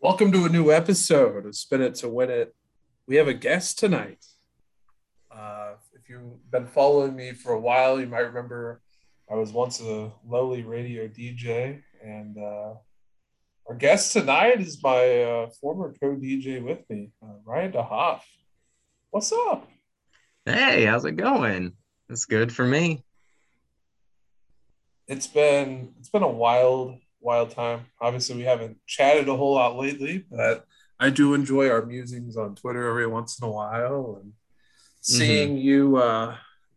Welcome to a new episode of Spin It to Win It. We have a guest tonight. Uh, if you've been following me for a while, you might remember I was once a lowly radio DJ, and uh, our guest tonight is my uh, former co-DJ with me, uh, Ryan DeHoff. What's up? Hey, how's it going? It's good for me. It's been it's been a wild wild time. Obviously, we haven't chatted a whole lot lately, but I do enjoy our musings on Twitter every once in a while and seeing mm-hmm. you uh,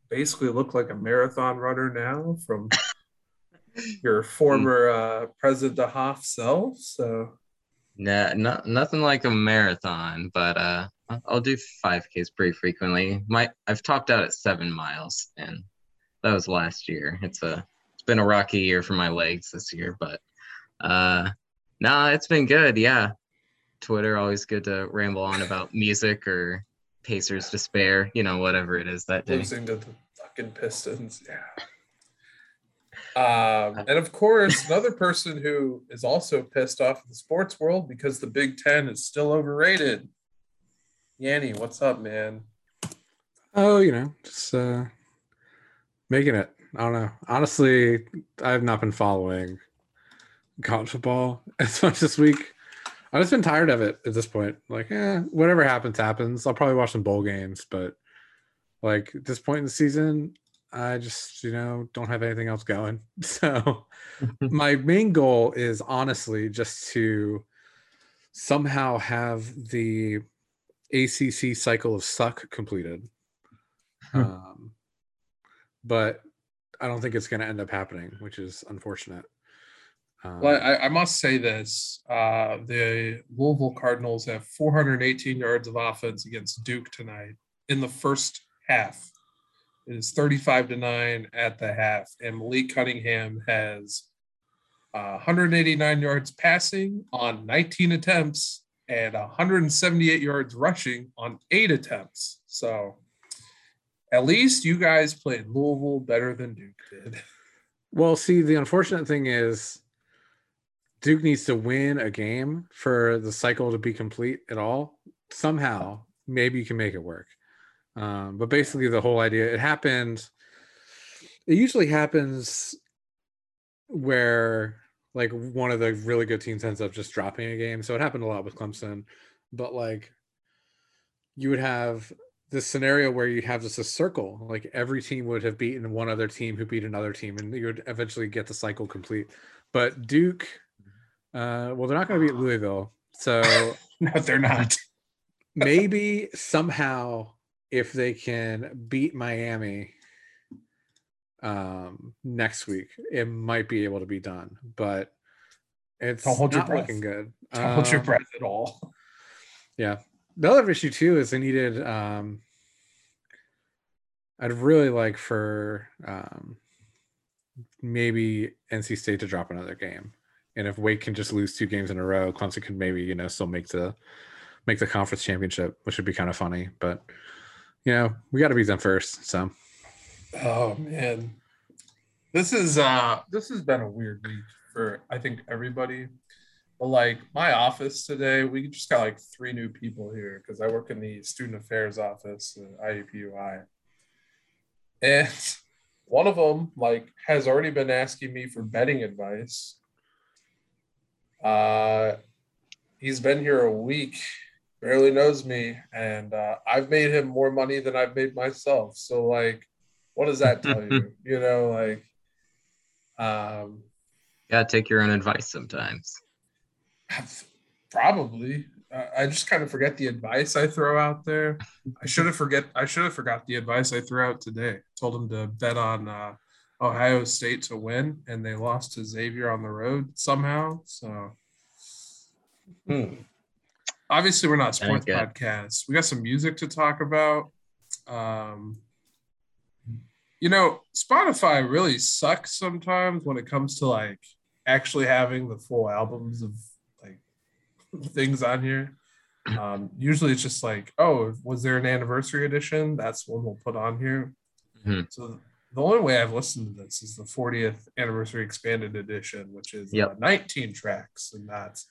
basically look like a marathon runner now from your former uh, President DeHoff self. So, yeah, no, nothing like a marathon, but uh, I'll do 5Ks pretty frequently. My I've topped out at seven miles, and that was last year. It's a it's been a rocky year for my legs this year, but uh, no, nah, it's been good. Yeah, Twitter always good to ramble on about music or Pacers despair, you know, whatever it is that day. Losing to the fucking Pistons, yeah. Um, and of course, another person who is also pissed off at the sports world because the Big Ten is still overrated. Yanni, what's up, man? Oh, you know, just uh, making it. I don't know. Honestly, I've not been following college football as much this week. I've just been tired of it at this point. Like, yeah, whatever happens, happens. I'll probably watch some bowl games, but like at this point in the season, I just, you know, don't have anything else going. So my main goal is honestly just to somehow have the ACC cycle of suck completed. Hmm. um, but I don't think it's going to end up happening, which is unfortunate. Um, well, I, I, must say this: uh, the Louisville Cardinals have 418 yards of offense against Duke tonight in the first half. It is 35 to nine at the half, and Malik Cunningham has uh, 189 yards passing on 19 attempts and 178 yards rushing on eight attempts. So, at least you guys played Louisville better than Duke did. Well, see, the unfortunate thing is Duke needs to win a game for the cycle to be complete at all. Somehow, maybe you can make it work. Um, but basically, the whole idea it happened. It usually happens where like one of the really good teams ends up just dropping a game. So it happened a lot with Clemson, but like you would have this scenario where you have just a circle, like every team would have beaten one other team who beat another team, and you would eventually get the cycle complete. But Duke uh, well, they're not going to beat Louisville, so no, they're not. maybe somehow, if they can beat Miami um, next week, it might be able to be done. But it's Don't hold not your breath. looking good. Don't um, hold your um, breath at all. Yeah. The other issue too is they needed. Um, I'd really like for um, maybe NC State to drop another game and if Wake can just lose two games in a row, Clemson could maybe you know still make the make the conference championship, which would be kind of funny. But you know we got to beat them first. So. Oh man, this is uh this has been a weird week for I think everybody. But like my office today, we just got like three new people here because I work in the student affairs office at IUPUI. And one of them like has already been asking me for betting advice uh, he's been here a week, barely knows me, and uh, I've made him more money than I've made myself. So, like, what does that tell you? You know, like, um, gotta take your own advice sometimes. Probably. I just kind of forget the advice I throw out there. I should have forget. I should have forgot the advice I threw out today. Told him to bet on uh, Ohio State to win, and they lost to Xavier on the road somehow. So, hmm. obviously, we're not sports podcasts. We got some music to talk about. Um, you know, Spotify really sucks sometimes when it comes to like actually having the full albums of like things on here. Um, usually, it's just like, oh, was there an anniversary edition? That's one we'll put on here. Mm-hmm. So the only way I've listened to this is the 40th anniversary expanded edition, which is uh, yep. uh, 19 tracks, and that's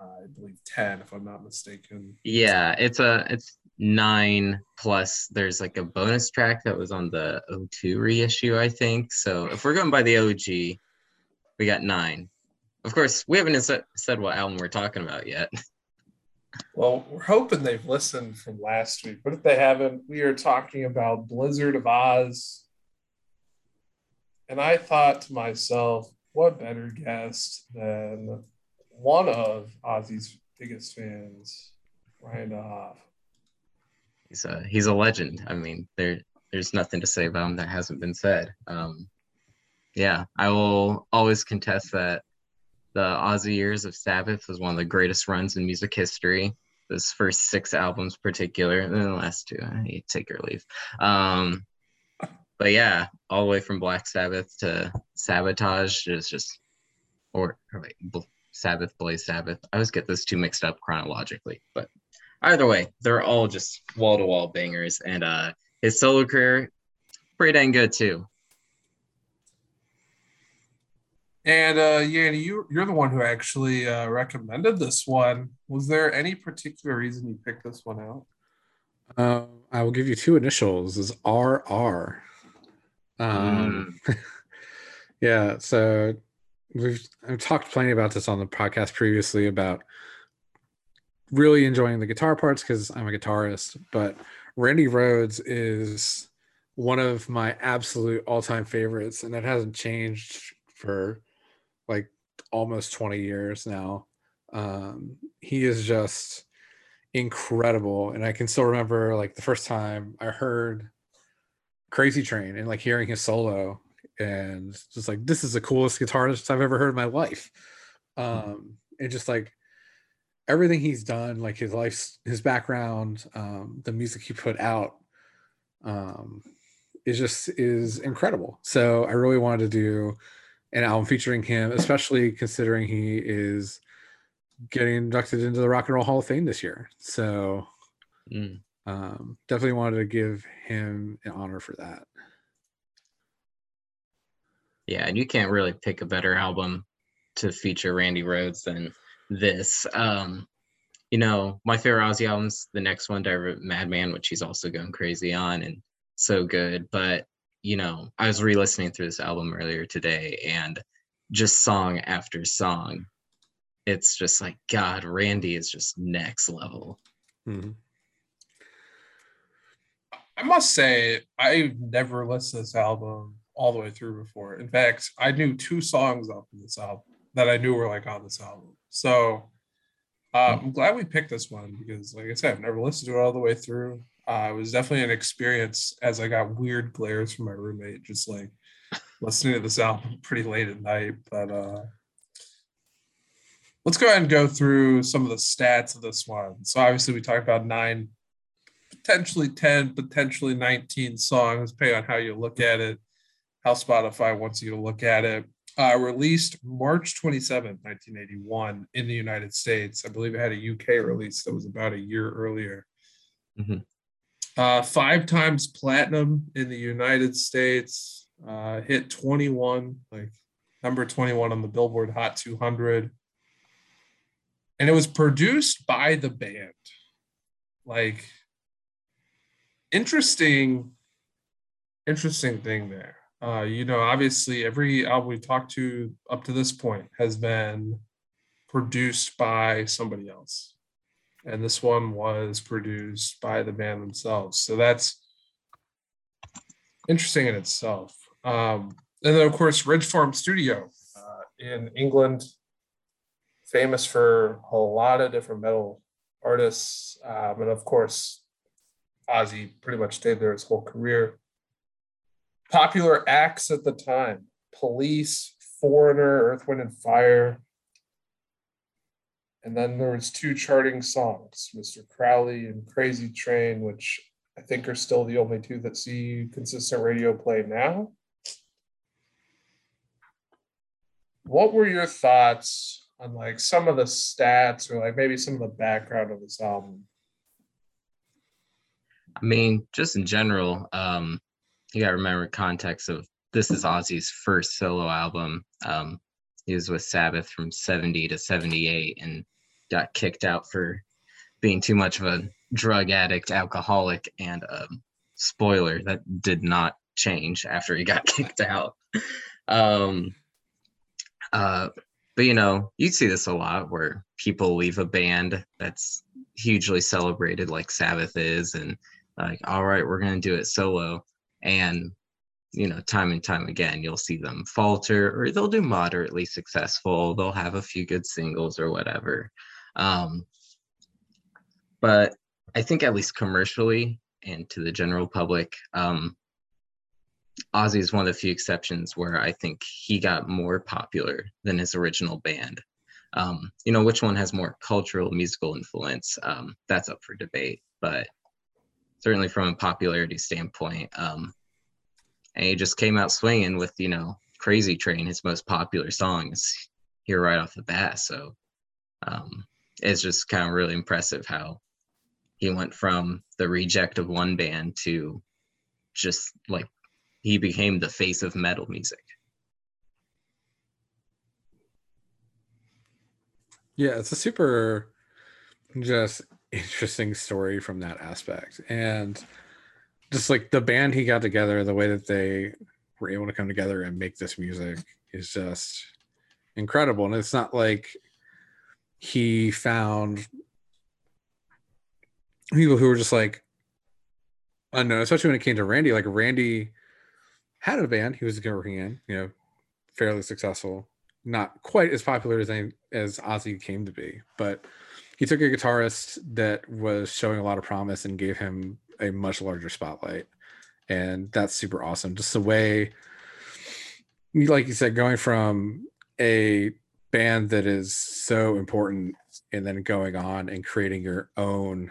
uh, I believe ten, if I'm not mistaken. Yeah, it's a it's nine plus. There's like a bonus track that was on the O2 reissue, I think. So if we're going by the OG, we got nine. Of course, we haven't said said what album we're talking about yet. Well, we're hoping they've listened from last week, but if they haven't, we are talking about Blizzard of Ozz. And I thought to myself, what better guest than one of Ozzy's biggest fans, Ryan DeHoff. He's a he's a legend. I mean, there there's nothing to say about him that hasn't been said. Um, yeah, I will always contest that the Ozzy years of Sabbath was one of the greatest runs in music history. Those first six albums, particular, and then the last two, I take or leave. Um, but yeah, all the way from Black Sabbath to Sabotage is just, or, or wait, Sabbath, Blaze Sabbath. I always get those two mixed up chronologically, but either way, they're all just wall to wall bangers. And uh, his solo career, pretty dang good too. And uh, Yanni, you you're the one who actually uh, recommended this one. Was there any particular reason you picked this one out? Uh, I will give you two initials. Is RR. Um, mm. yeah. So we've I've talked plenty about this on the podcast previously about really enjoying the guitar parts because I'm a guitarist, but Randy Rhoads is one of my absolute all-time favorites, and that hasn't changed for like almost 20 years now. Um, he is just incredible. And I can still remember like the first time I heard Crazy Train and like hearing his solo and just like this is the coolest guitarist I've ever heard in my life. Um, and just like everything he's done, like his life's his background, um, the music he put out, um, is just is incredible. So I really wanted to do an album featuring him, especially considering he is getting inducted into the Rock and Roll Hall of Fame this year. So mm. Um, definitely wanted to give him an honor for that. Yeah, and you can't really pick a better album to feature Randy Rhoads than this. Um, you know, my favorite Ozzy album's the next one, Madman, which he's also going crazy on and so good. But you know, I was re-listening through this album earlier today and just song after song, it's just like God, Randy is just next level. Mm-hmm. I must say, I've never listened to this album all the way through before. In fact, I knew two songs off of this album that I knew were like on this album. So uh, I'm glad we picked this one because, like I said, I've never listened to it all the way through uh, it was definitely an experience as I got weird glares from my roommate, just like listening to this album pretty late at night. But uh, let's go ahead and go through some of the stats of this one. So obviously we talked about nine, potentially 10, potentially 19 songs, depending on how you look at it, how Spotify wants you to look at it. Uh, released March 27, 1981 in the United States. I believe it had a UK release that was about a year earlier. Mm-hmm uh, five times platinum in the United States, uh, hit 21, like number 21 on the Billboard Hot 200. And it was produced by the band. Like, interesting, interesting thing there. Uh, you know, obviously, every album we talked to up to this point has been produced by somebody else and this one was produced by the band themselves. So that's interesting in itself. Um, and then, of course, Ridge Farm Studio uh, in England, famous for a lot of different metal artists. Um, and of course, Ozzy pretty much stayed there his whole career. Popular acts at the time Police, Foreigner, Earth, Wind, and Fire, and then there was two charting songs, Mr. Crowley and Crazy Train, which I think are still the only two that see consistent radio play now. What were your thoughts on like some of the stats or like maybe some of the background of this album? I mean, just in general, um, you got to remember context of this is Ozzy's first solo album. Um, he was with Sabbath from 70 to 78 and got kicked out for being too much of a drug addict, alcoholic, and um, spoiler that did not change after he got kicked out. Um, uh, but you know, you see this a lot where people leave a band that's hugely celebrated, like Sabbath is, and like, all right, we're gonna do it solo, and you know, time and time again, you'll see them falter, or they'll do moderately successful. They'll have a few good singles or whatever. Um, but I think at least commercially and to the general public, um, Ozzy is one of the few exceptions where I think he got more popular than his original band. Um, you know, which one has more cultural musical influence? Um, that's up for debate, but certainly from a popularity standpoint, um, and he just came out swinging with you know "Crazy Train," his most popular songs here right off the bat. So um, it's just kind of really impressive how he went from the reject of one band to just like he became the face of metal music. Yeah, it's a super just interesting story from that aspect. And just like the band he got together, the way that they were able to come together and make this music is just incredible. And it's not like he found people who were just like unknown, especially when it came to Randy. Like Randy had a band he was working in, you know, fairly successful, not quite as popular as as Ozzy came to be, but he took a guitarist that was showing a lot of promise and gave him a much larger spotlight, and that's super awesome. Just the way, like you said, going from a band that is so important and then going on and creating your own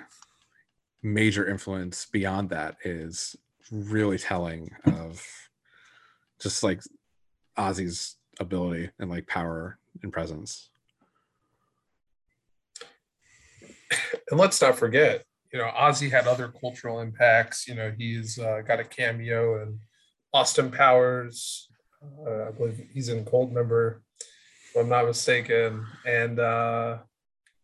major influence beyond that is really telling of just like Ozzy's ability and like power and presence. And let's not forget, you know, Ozzy had other cultural impacts. You know, he's uh, got a cameo in Austin Powers. Uh, I believe he's in Goldmember, if I'm not mistaken. And uh,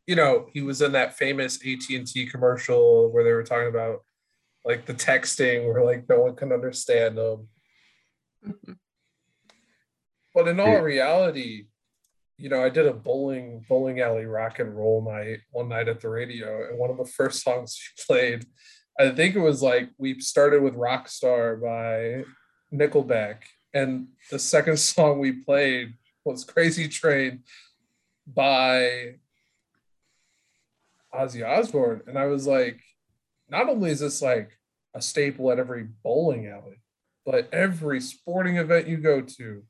you know, he was in that famous AT and T commercial where they were talking about like the texting, where like no one can understand them. But in all reality, you know, I did a bowling bowling alley rock and roll night one night at the radio, and one of the first songs she played, I think it was like we started with Rockstar by Nickelback, and the second song we played was Crazy Train by Ozzy Osbourne, and I was like, not only is this like a staple at every bowling alley, but every sporting event you go to,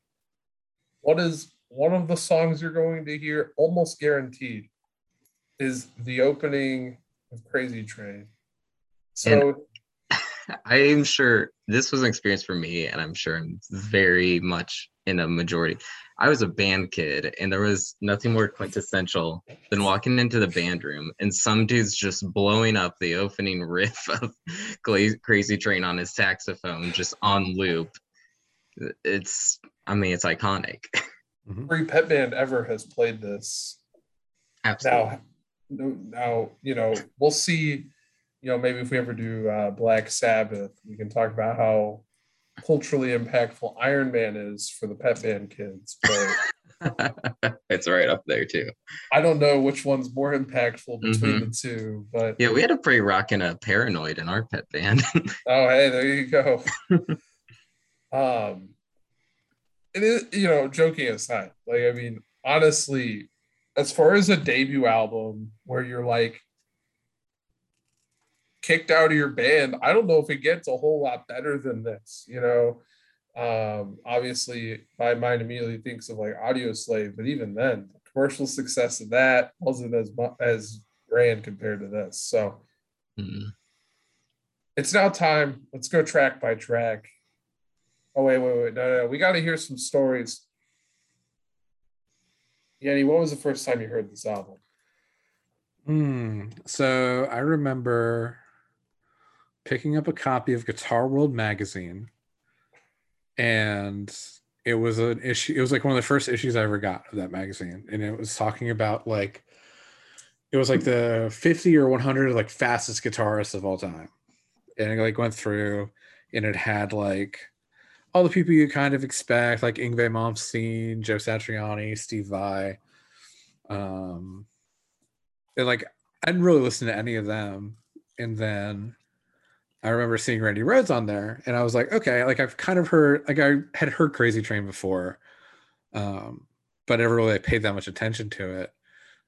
what is one of the songs you're going to hear almost guaranteed is the opening of Crazy Train. So and I am sure this was an experience for me, and I'm sure I'm very much in a majority. I was a band kid, and there was nothing more quintessential than walking into the band room and some dude's just blowing up the opening riff of Crazy Train on his saxophone, just on loop. It's, I mean, it's iconic. Mm-hmm. Every pep band ever has played this. Absolutely. Now, now, you know, we'll see. You know, maybe if we ever do uh, Black Sabbath, we can talk about how culturally impactful Iron Man is for the pep band kids. But it's right up there too. I don't know which one's more impactful between mm-hmm. the two, but yeah, we had a pretty rocking a paranoid in our pep band. oh, hey, there you go. um, it is, you know, joking aside, like I mean, honestly, as far as a debut album where you're like kicked out of your band, I don't know if it gets a whole lot better than this. You know, um, obviously, my mind immediately thinks of like Audioslave, but even then, the commercial success of that wasn't as as grand compared to this. So. Mm-hmm. It's now time. Let's go track by track. Oh wait, wait, wait! No, no, we got to hear some stories. Yanni, what was the first time you heard this album? Hmm. So I remember picking up a copy of Guitar World magazine, and it was an issue. It was like one of the first issues I ever got of that magazine, and it was talking about like it was like the 50 or 100 like fastest guitarists of all time and it like went through and it had like all the people you kind of expect like Yngwie Malmsteen, Joe Satriani, Steve Vai. Um and like I didn't really listen to any of them and then I remember seeing Randy Rhoads on there and I was like okay like I've kind of heard like I had heard Crazy Train before um but I never really paid that much attention to it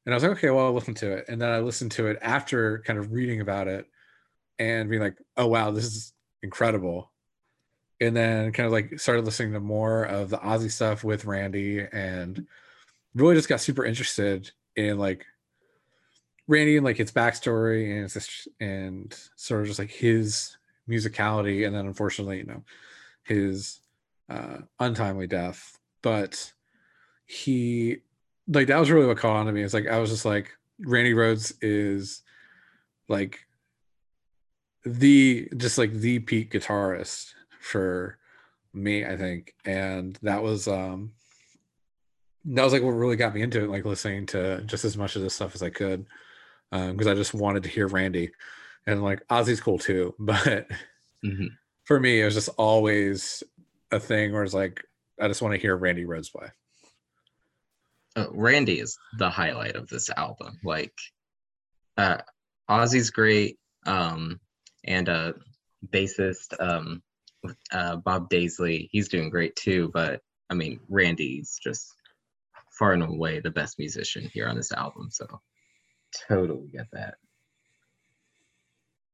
and I was like, okay, well, I'll listen to it. And then I listened to it after kind of reading about it and being like, oh, wow, this is incredible. And then kind of like started listening to more of the Ozzy stuff with Randy and really just got super interested in like Randy and like his backstory and it's and sort of just like his musicality. And then unfortunately, you know, his uh, untimely death. But he like that was really what caught on to me. It's like I was just like Randy Rhoads is like the just like the peak guitarist for me, I think. And that was um that was like what really got me into it, like listening to just as much of this stuff as I could. Um, because I just wanted to hear Randy. And like Ozzy's cool too, but mm-hmm. for me, it was just always a thing where it's like I just want to hear Randy Rhoads play uh, Randy is the highlight of this album. Like, uh, Ozzy's great, um, and uh, bassist um, uh, Bob Daisley, he's doing great too. But I mean, Randy's just far and away the best musician here on this album. So, totally get that.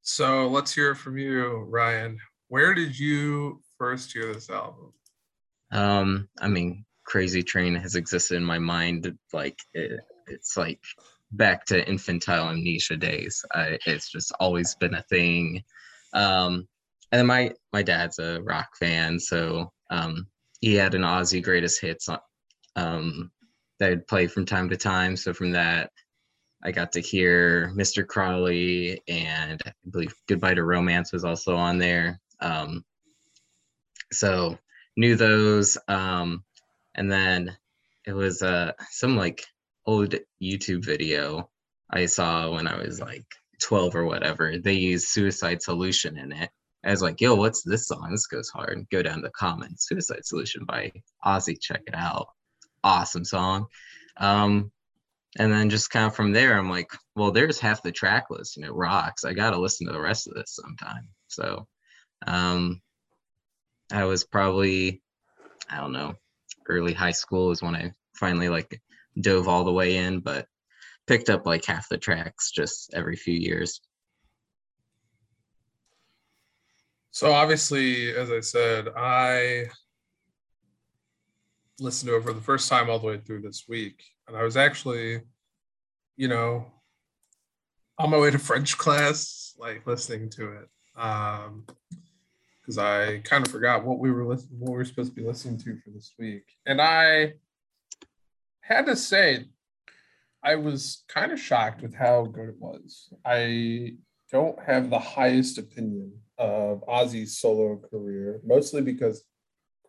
So let's hear from you, Ryan. Where did you first hear this album? Um, I mean, crazy train has existed in my mind like it, it's like back to infantile amnesia days I, it's just always been a thing um and then my my dad's a rock fan so um he had an Ozzy greatest hits um that I'd play from time to time so from that i got to hear mr crowley and i believe goodbye to romance was also on there um so knew those um and then it was uh some like old YouTube video I saw when I was like 12 or whatever. They used Suicide Solution in it. Was like, yo, what's this song? This goes hard. Go down the comments. Suicide Solution by Ozzy. Check it out. Awesome song. Um, and then just kind of from there, I'm like, well, there's half the track list and it rocks. I got to listen to the rest of this sometime. So um, I was probably, I don't know, early high school is when I finally like dove all the way in, but picked up like half the tracks just every few years. So obviously, as I said, I listened to it for the first time all the way through this week. And I was actually, you know, on my way to French class, like listening to it. Um, because I kind of forgot what we were listening, what we were supposed to be listening to for this week, and I had to say, I was kind of shocked with how good it was. I don't have the highest opinion of Ozzy's solo career, mostly because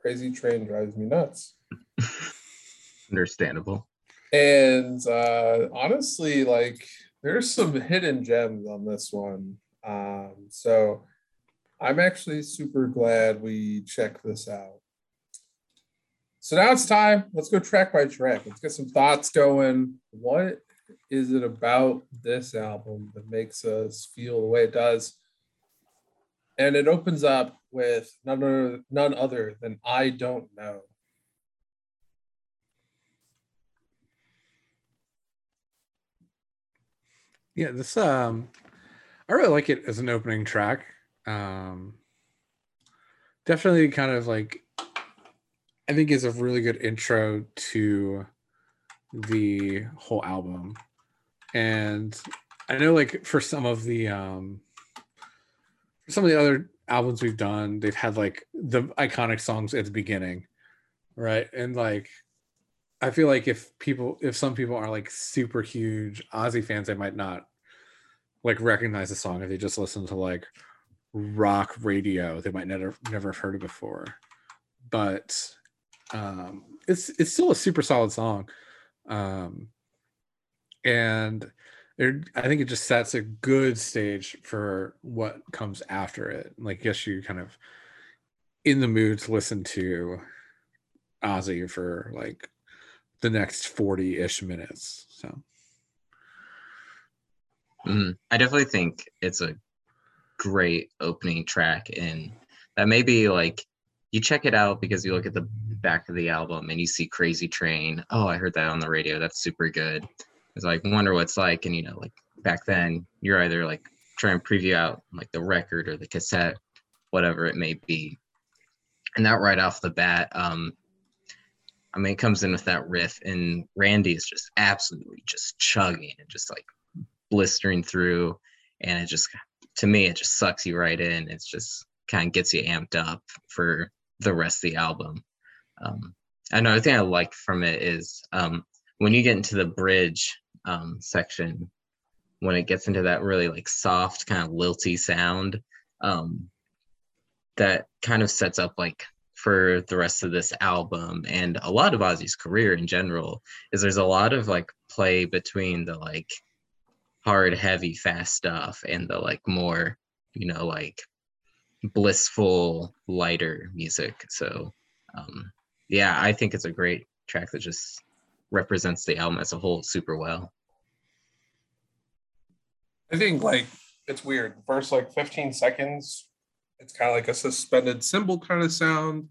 Crazy Train drives me nuts. Understandable. And uh, honestly, like there's some hidden gems on this one. Um, so I'm actually super glad we checked this out. So now it's time. Let's go track by track. Let's get some thoughts going. What is it about this album that makes us feel the way it does? And it opens up with none other, none other than I Don't Know. Yeah, this um I really like it as an opening track. Um, definitely kind of like, I think is a really good intro to the whole album. And I know like for some of the um some of the other albums we've done, they've had like the iconic songs at the beginning. Right. And like I feel like if people if some people are like super huge Ozzy fans, they might not like recognize the song if they just listen to like rock radio they might never never have heard it before but um it's it's still a super solid song um and I think it just sets a good stage for what comes after it. Like, gets you're kind of in the mood to listen to Ozzy for like the next 40 ish minutes. So, Mhm. I definitely think it's a great opening track, and that may be like you check it out because you look at the back of the album and you see Crazy Train. Oh, I heard that on the radio. That's super good. Like wonder what it's like, and you know, like back then, you're either like trying to preview out like the record or the cassette, whatever it may be, and that right off the bat, um, I mean, it comes in with that riff, and Randy is just absolutely just chugging and just like blistering through. And it just to me it just sucks you right in. It's just kind of gets you amped up for the rest of the album. Um another thing i like from it is um when you get into the bridge um section when it gets into that really like soft kind of lilty sound um that kind of sets up like for the rest of this album and a lot of Ozzy's career in general is there's a lot of like play between the like hard, heavy, fast stuff and the like more, you know, like blissful, lighter music. So, um, yeah, I think it's a great track that just represents the album as a whole super well. I think like it's weird. The first like 15 seconds, it's kind of like a suspended cymbal kind of sound.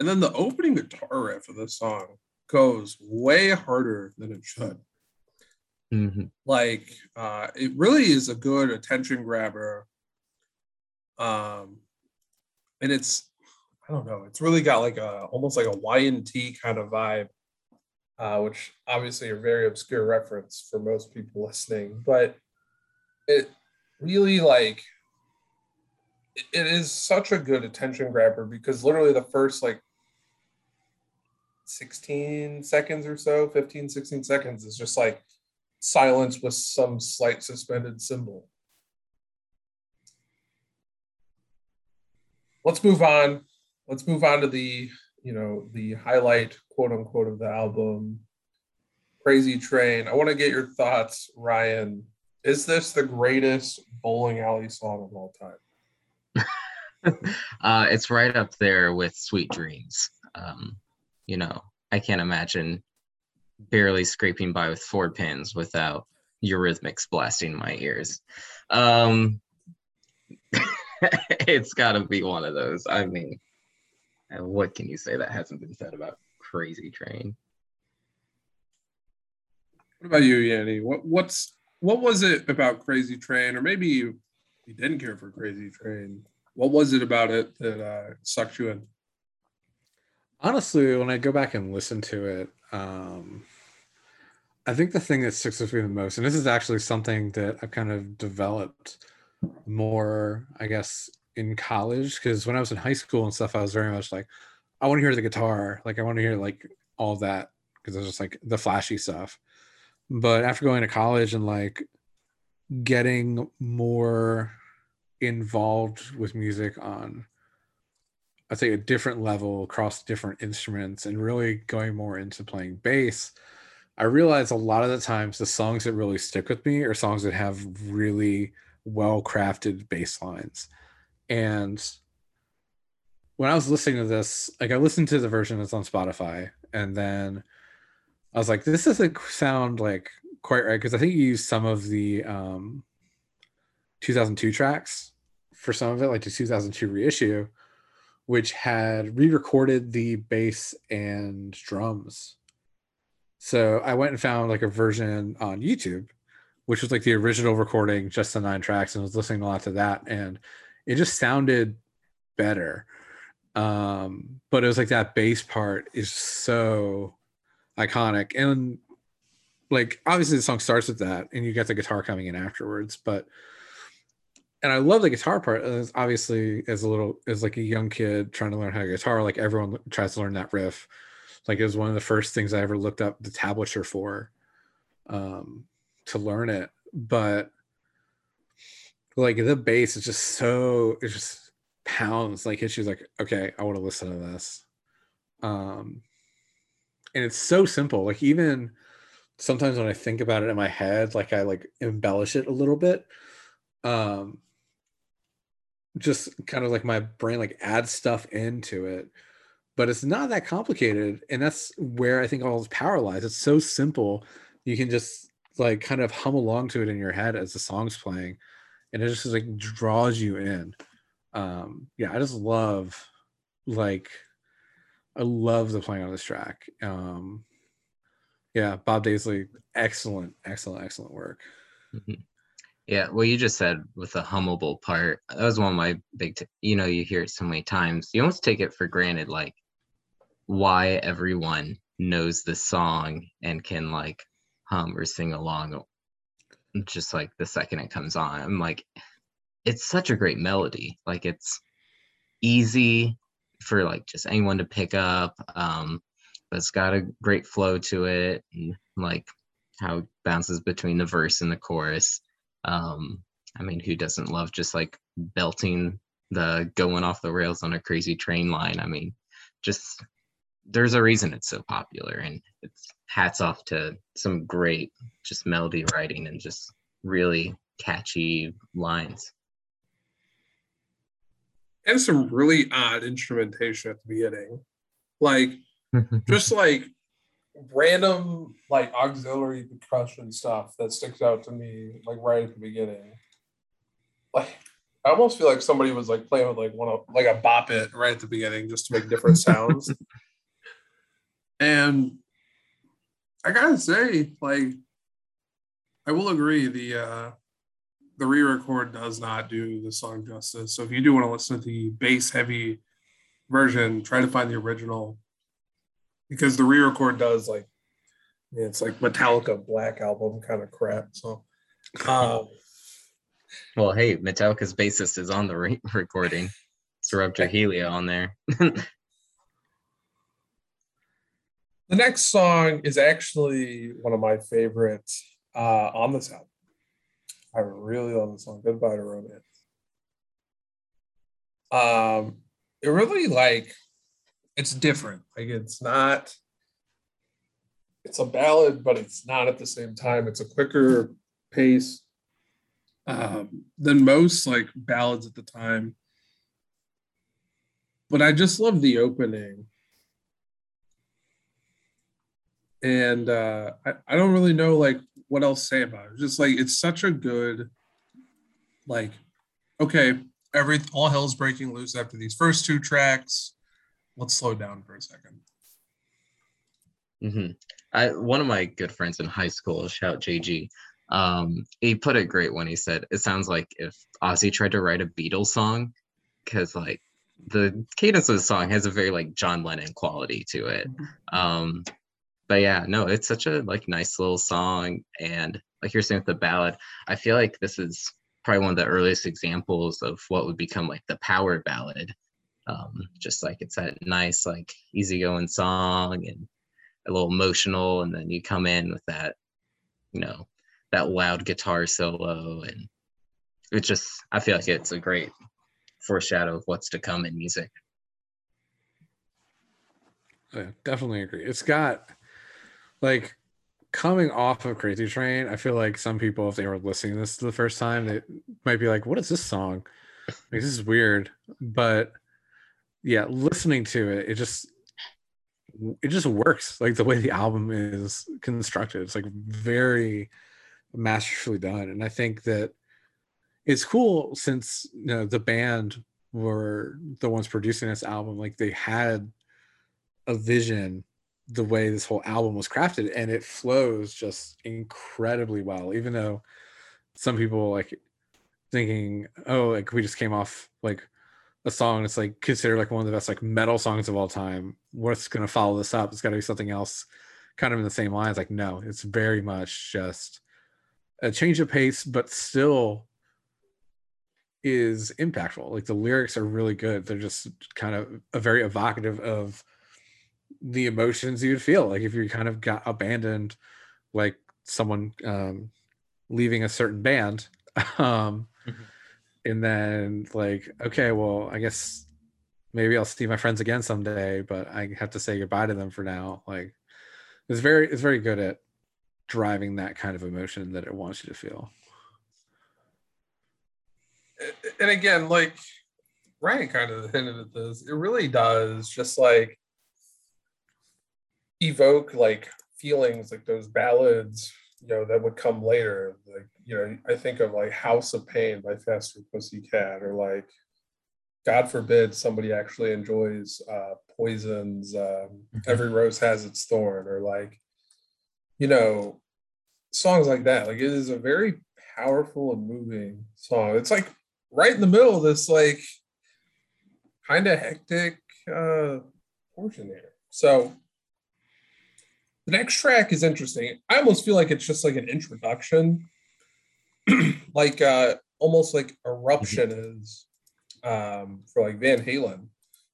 And then the opening guitar riff of this song goes way harder than it should. Mhm. Like uh it really is a good attention grabber. Um and it's I don't know, it's really got like a almost like a Y&T kind of vibe. Uh, which obviously a very obscure reference for most people listening, but it really like it- is such a good attention grabber because literally the first like 16 seconds or so 15 16 seconds is just like silence with some slight suspended cymbal. Let's move on. Let's move on to the you know the highlight quote unquote of the album crazy train. I want to get your thoughts ryan is this the greatest bowling alley song of all time uh, it's right up there with Sweet Dreams. Um, you know, I can't imagine barely scraping by with four pins without Eurythmics blasting my ears. Um, it's got to be one of those. I mean, what can you say that hasn't been said about Crazy Train? what about you yanni what what's what was it about crazy train or maybe you, you didn't care for crazy train what was it about it that uh, sucked you in honestly, when I go back and listen to it, um, I think the thing that sticks with me the most, and this is actually something that I've kind of developed more, I guess, in college, because when I was in high school and stuff, I was very much like, I want to hear the guitar, like I want to hear like all that, because it was just like the flashy stuff. But after going to college and like getting more involved with music on I'd say a different level across different instruments and really going more into playing bass, I realize a lot of the times the songs that really stick with me are songs that have really well crafted bass lines. And when I was listening to this, like I listened to the version that's on Spotify, and then I was like, this doesn't sound like quite right because I think you used some of the um 2002 tracks for some of it, like the 2002 reissue which had re-recorded the bass and drums. So I went and found like a version on YouTube, which was like the original recording, just the nine tracks, and was listening a lot to that, and it just sounded better. Um, but it was like that bass part is so iconic, and like obviously the song starts with that, and you get the guitar coming in afterwards, but and I love the guitar part. Obviously, as a little, as like a young kid trying to learn how to guitar, like everyone tries to learn that riff. Like it was one of the first things I ever looked up the tablature for, um, to learn it. But like the bass is just so it just pounds. Like it's just like okay, I want to listen to this. Um, and it's so simple. Like even sometimes when I think about it in my head, like I like embellish it a little bit. Um just kind of like my brain like adds stuff into it. But it's not that complicated. And that's where I think all this power lies. It's so simple. You can just like kind of hum along to it in your head as the song's playing. And it just like draws you in. Um, yeah, I just love like I love the playing on this track. Um, yeah, Bob Daisley, excellent, excellent, excellent work. Mhm. Yeah, what you just said with the hummable part, that was one of my big, t- you know, you hear it so many times. You almost take it for granted, like why everyone knows the song and can like hum or sing along just like the second it comes on. I'm like, it's such a great melody. Like it's easy for like just anyone to pick up. Um, but it's got a great flow to it and like how it bounces between the verse and the chorus. Um, I mean, who doesn't love just like belting the going off the rails on a crazy train line? I mean, just there's a reason it's so popular, and it's hats off to some great just melody writing and just really catchy lines. And some really odd instrumentation at the beginning. Like just like random like auxiliary percussion stuff that sticks out to me like right at the beginning. Like I almost feel like somebody was like playing with like one of like a bop it right at the beginning just to make different sounds. and I gotta say, like I will agree the uh the re-record does not do the song justice. So if you do want to listen to the bass heavy version, try to find the original because the re-record does like it's like Metallica Black album kind of crap. So um, Well, hey, Metallica's bassist is on the re- recording. Sir Trujillo on there. the next song is actually one of my favorites uh, on this album. I really love the song "Goodbye to Romance." Um, it really like it's different. Like it's not. It's a ballad, but it's not at the same time. It's a quicker pace um, than most like ballads at the time. But I just love the opening. And uh, I, I don't really know like what else say about it. Just like it's such a good, like, okay, every all hell's breaking loose after these first two tracks. Let's slow down for a 2nd hmm I one of my good friends in high school, shout JG, um, he put it great when he said it sounds like if Ozzy tried to write a Beatles song, because like the cadence of the song has a very like John Lennon quality to it. Um, but yeah, no, it's such a like nice little song, and like you're saying with the ballad, I feel like this is probably one of the earliest examples of what would become like the power ballad. Um, just like it's that nice, like easygoing song and a little emotional, and then you come in with that, you know, that loud guitar solo, and it just I feel like it's a great foreshadow of what's to come in music. Yeah, definitely agree. It's got like coming off of Crazy Train. I feel like some people, if they were listening to this the first time, they might be like, "What is this song? Like, this is weird." But yeah, listening to it, it just it just works. Like the way the album is constructed, it's like very masterfully done, and I think that it's cool since you know the band were the ones producing this album. Like they had a vision the way this whole album was crafted and it flows just incredibly well even though some people like thinking oh like we just came off like a song it's like considered like one of the best like metal songs of all time. What's going to follow this up? It's got to be something else. Kind of in the same lines like no it's very much just a change of pace but still is impactful. Like the lyrics are really good. They're just kind of a very evocative of the emotions you'd feel like if you kind of got abandoned like someone um leaving a certain band um Mhm. and then like okay well i guess maybe i'll see my friends again someday but i have to say goodbye to them for now like it's very it's very good at driving that kind of emotion that it wants you to feel. And again, like Ryan kind of hinted at this, it really does just like evoke like feelings like those ballads, you know, that would come later. Like, you know, I think of like House of Pain by Faster Pussycat or like God forbid somebody actually enjoys uh, Poison's um, Mm-hmm. Every Rose Has Its Thorn or like, you know, songs like that. Like it is a very powerful and moving song. It's like right in the middle of this like kind of hectic uh portion here. So the next track is interesting. I almost feel like it's just like an introduction, like uh almost like Eruption is um for like Van Halen.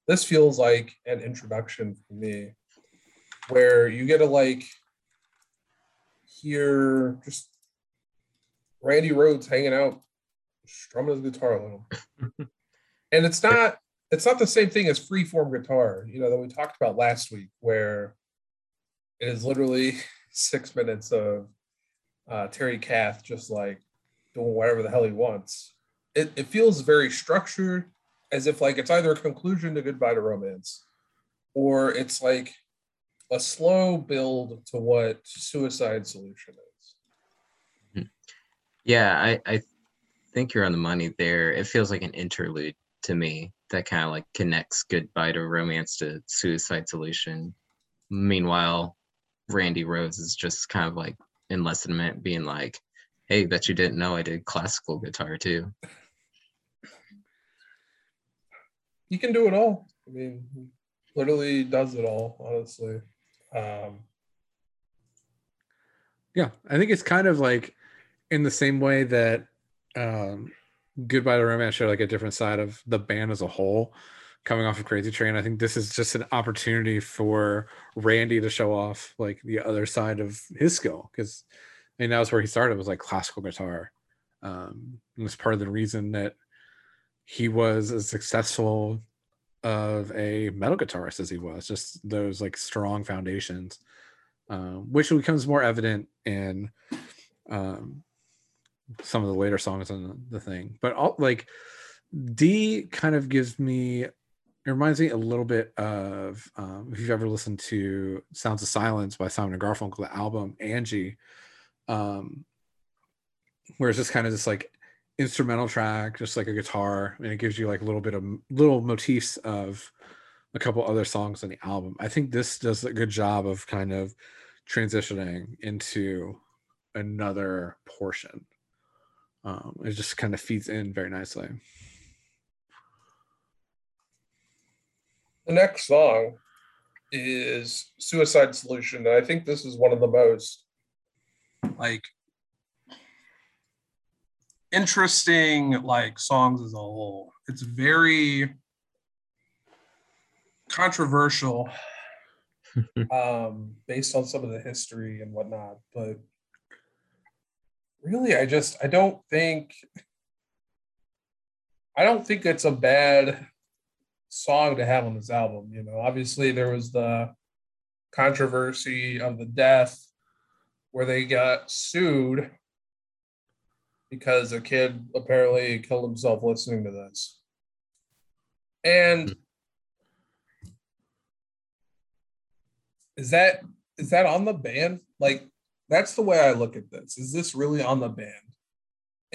This feels like an introduction for me, where you get to like hear just Randy Rhodes hanging out, strumming his guitar a little. and it's not it's not the same thing as freeform guitar, you know, that we talked about last week, where it is literally six minutes of uh, Terry Kath just like doing whatever the hell he wants. It, it feels very structured, as if like it's either a conclusion to Goodbye to Romance, or it's like a slow build to what Suicide Solution is. Yeah, I, I think you're on the money there. It feels like an interlude to me that kind of like connects goodbye to romance to suicide solution. Meanwhile, Randy Rhodes is just kind of like enlistment being like, hey, bet you didn't know I did classical guitar too. He can do it all. I mean, literally does it all, honestly. Um, Yeah, I think it's kind of like in the same way that um, Goodbye to Romance showed like a different side of the band as a whole coming off of Crazy Train. I think this is just an opportunity for Randy to show off like the other side of his skill because I mean that was where he started was like classical guitar. Um, and it's part of the reason that he was as successful of a metal guitarist as he was, just those like strong foundations um, which becomes more evident in um, some of the later songs on the, the thing. But all, like D kind of gives me, it reminds me a little bit of um, if you've ever listened to Sounds of Silence by Simon and Garfunkel, the album Angie, um, where it's just kind of this like instrumental track, just like a guitar, and it gives you like a little bit of little motifs of a couple other songs on the album. I think this does a good job of kind of transitioning into another portion. Um, it just kind of feeds in very nicely. The next song is Suicide Solution. And I think this is one of the most like interesting like songs as a whole. It's very controversial um based on some of the history and whatnot, but really I just I don't think I don't think it's a bad song to have on this album. You know, obviously there was the controversy of the death where they got sued because a kid apparently killed himself listening to this. And is that is that on the band? Like that's the way I look at this. Is this really on the band?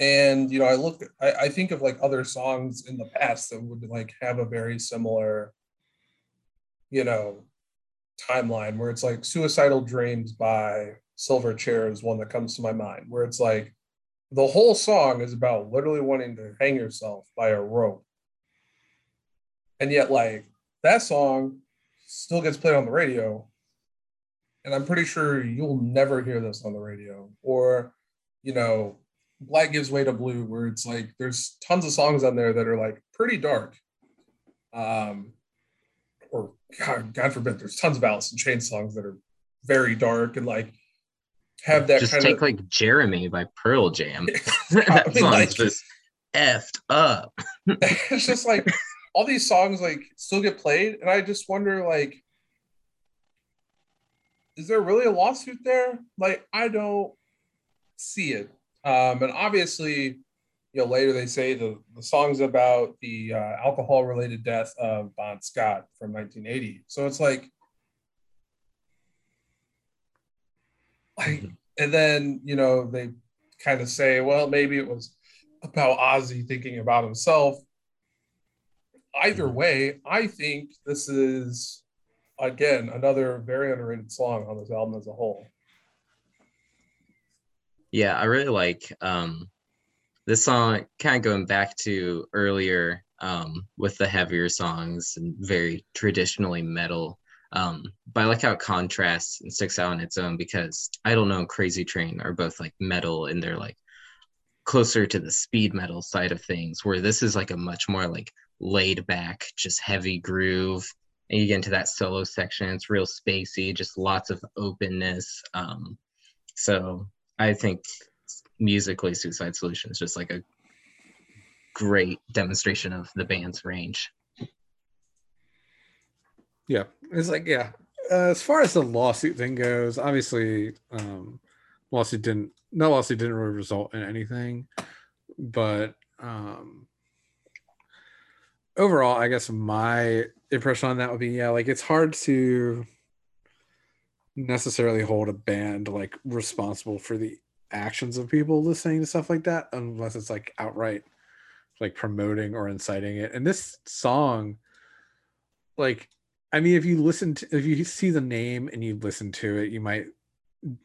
And you know, I look I, I think of like other songs in the past that would like have a very similar, you know, timeline where it's like Suicidal Dreams by Silverchair is one that comes to my mind, where it's like the whole song is about literally wanting to hang yourself by a rope. And yet, like that song still gets played on the radio. And I'm pretty sure you'll never hear this on the radio. Or, you know, Black Gives Way to Blue, where it's like there's tons of songs on there that are like pretty dark. Um, or God, God forbid, there's tons of Alice in Chains songs that are very dark and like have that just kind take of like Jeremy by Pearl Jam. I that mean, song's like- just effed up. it's just like all these songs like still get played and i just wonder like is there really a lawsuit there? Like, I don't see it. Um, and obviously, you know, later they say the, the song's about the uh, alcohol related death of Bon Scott from 1980. So it's like, like, and then, you know, they kind of say, well, maybe it was about Ozzy thinking about himself. Either Mhm. way, I think this is again another very underrated song on this album as a whole. Yeah, I really like um this song kind of going back to earlier um with the heavier songs and very traditionally metal. Um, but I like how it contrasts and sticks out on its own because I don't know Crazy Train are both like metal and they're like closer to the speed metal side of things, where this is like a much more like laid back, just heavy groove. And you get into that solo section, it's real spacey, just lots of openness. Um, so I think musically, Suicide Solution is just like a great demonstration of the band's range. Yeah, it's like yeah. Uh, as far as the lawsuit thing goes, obviously, um, lawsuit didn't no lawsuit didn't really result in anything, but um, overall, I guess my impression on that would be yeah, like it's hard to necessarily hold a band like responsible for the actions of people listening to stuff like that unless it's like outright like promoting or inciting it. And this song, like I mean, if you listen to, if you see the name and you listen to it, you might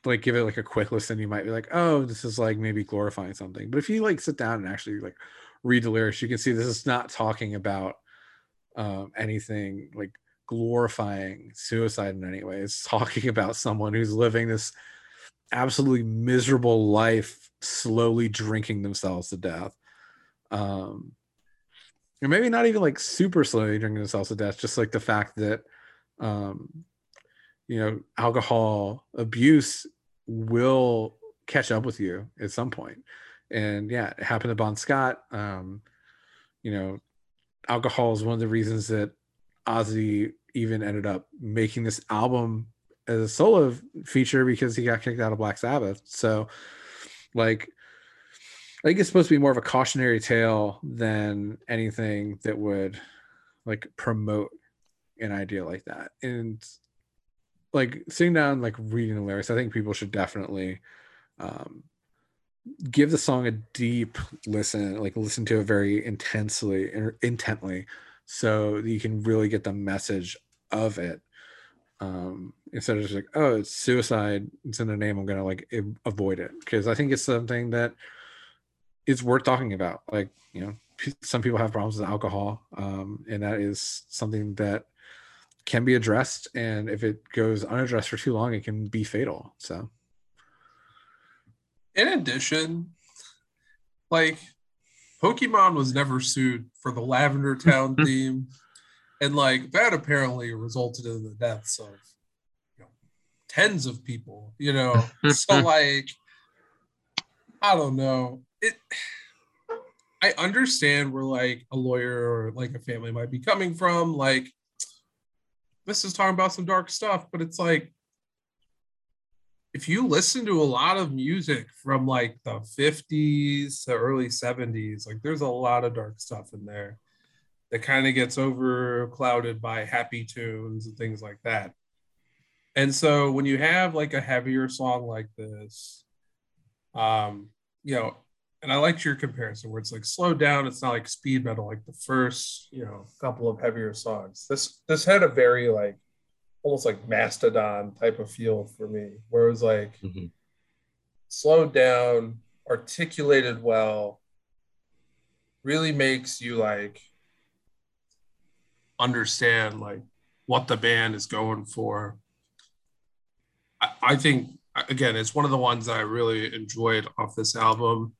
like give it like a quick listen. You might be like, oh, this is like maybe glorifying something. But if you like sit down and actually like read the lyrics, you can see this is not talking about um, anything like glorifying suicide in any way. It's talking about someone who's living this absolutely miserable life, slowly drinking themselves to death. Um, or maybe not even like super slowly drinking themselves to death, just like the fact that um you know alcohol abuse will catch up with you at some point. And yeah, it happened to Bon Scott. Um, you know, alcohol is one of the reasons that Ozzy even ended up making this album as a solo feature because he got kicked out of Black Sabbath. So like I think it's supposed to be more of a cautionary tale than anything that would like promote an idea like that. And like sitting down, like reading the lyrics, I think people should definitely um, give the song a deep listen, like listen to it very intensely intently, so you can really get the message of it. Um, instead of just like, oh, it's suicide, it's in the name, I'm gonna like avoid it because I think it's something that is worth talking about. Like, you know, some people have problems with alcohol, um, and that is something that can be addressed. And if it goes unaddressed for too long, it can be fatal. So, In addition, like Pokemon was never sued for the Lavender Town theme, and like that apparently resulted in the deaths of you know, tens of people. You know, so like I don't know it. I understand where like a lawyer or like a family might be coming from. Like this is talking about some dark stuff, but it's like if you listen to a lot of music from like the 50s to early 70s, like there's a lot of dark stuff in there that kind of gets overclouded by happy tunes and things like that. And so when you have like a heavier song like this, um, you know, and I liked your comparison where it's like slow down, it's not like speed metal, like the first, you know, couple of heavier songs. This this had a very like almost like mastodon type of feel for me, where it was like Mhm. slowed down, articulated well, really makes you like understand like what the band is going for. I, I think again, it's one of the ones that I really enjoyed off this album.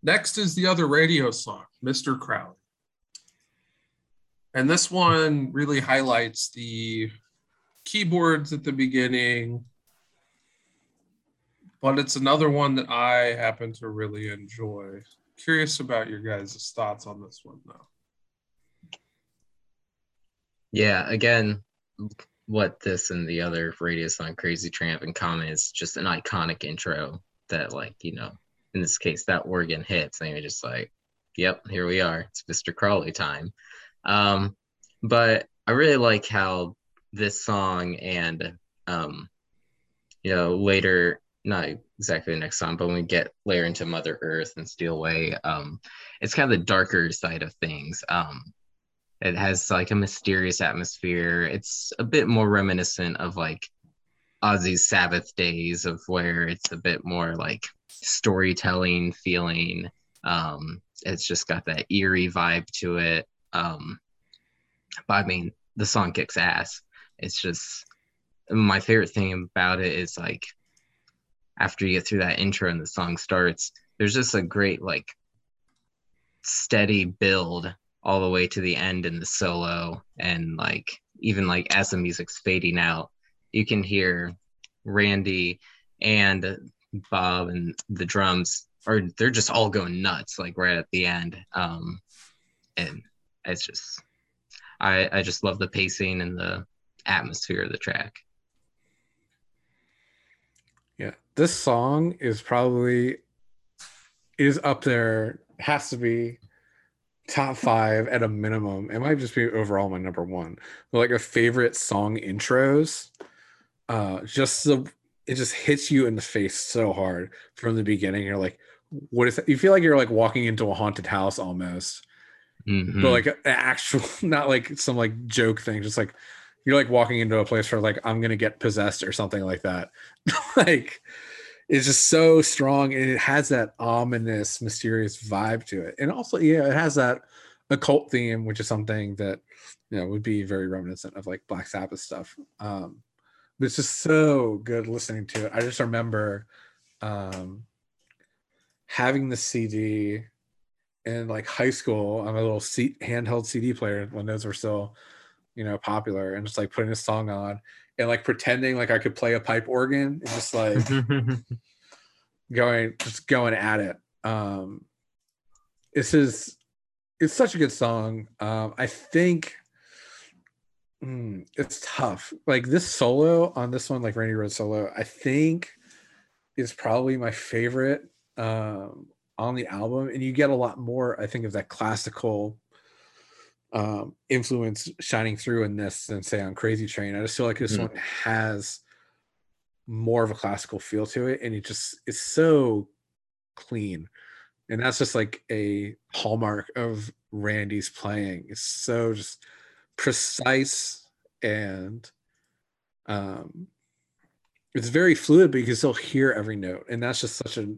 Next is the other radio song, Mr. Crowley. And this one really highlights the keyboards at the beginning, but it's another one that I happen to really enjoy. Curious about your guys' thoughts on this one, though. Yeah, again, what this and the other radio song Crazy Tramp in common is just an iconic intro that like, you know, in this case that organ hits and you're just like, Yep, here we are. It's Mr. Crawley time. Um, but I really like how this song and um, you know, later not exactly the next song, but when we get later into Mother Earth and Steal um, it's kind of the darker side of things. Um, it has like a mysterious atmosphere. It's a bit more reminiscent of like Ozzy's Sabbath days, of where it's a bit more like storytelling feeling. Um, it's just got that eerie vibe to it. Um, but I mean, the song kicks ass. It's just my favorite thing about it is like after you get through that intro and the song starts, there's just a great like steady build all the way to the end in the solo and like even like as the music's fading out, you can hear Randy and Bob and the drums are they're just all going nuts like right at the end. Um and it's just I I just love the pacing and the atmosphere of the track. Yeah, this song is probably is up there. Has to be top five at a minimum. It might just be overall my number one. But like a favorite song intros. Uh, just the it just hits you in the face so hard from the beginning. You're like, what is that? You feel like you're like walking into a haunted house almost. Mhm. But like an actual, not like some like joke thing, just like you're like walking into a place where like I'm gonna get possessed or something like that. like it's just so strong and it has that ominous, mysterious vibe to it. And also, yeah, it has that occult theme, which is something that you know would be very reminiscent of like Black Sabbath stuff. Um, but it's just so good listening to it. I just remember um having the CD in like high school on a little seat handheld CD player when those were still, you know, popular, and just like putting a song on and like pretending like I could play a pipe organ and just like going just going at it. Um this is it's such a good song. Um I think mm, it's tough. Like this solo on this one, like Randy Rhoads solo, I think is probably my favorite um on the album. And you get a lot more, I think, of that classical um influence shining through in this than say on Crazy Train. I just feel like this Mhm. one has more of a classical feel to it and it just it's so clean and that's just like a hallmark of randy's playing it's so just precise and um it's very fluid but you can still hear every note and that's just such a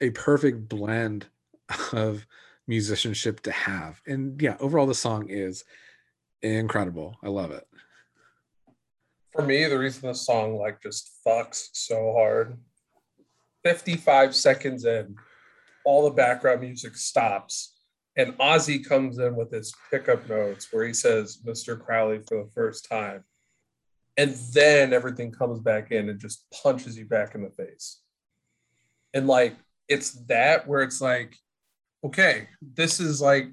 a perfect blend of musicianship to have and yeah overall the song is incredible i love it For me, the reason this song like just fucks so hard. 55 seconds in, all the background music stops, and Ozzy comes in with his pickup notes where he says Mr. Crowley for the first time. And then everything comes back in and just punches you back in the face. And like it's that where it's like, okay, this is like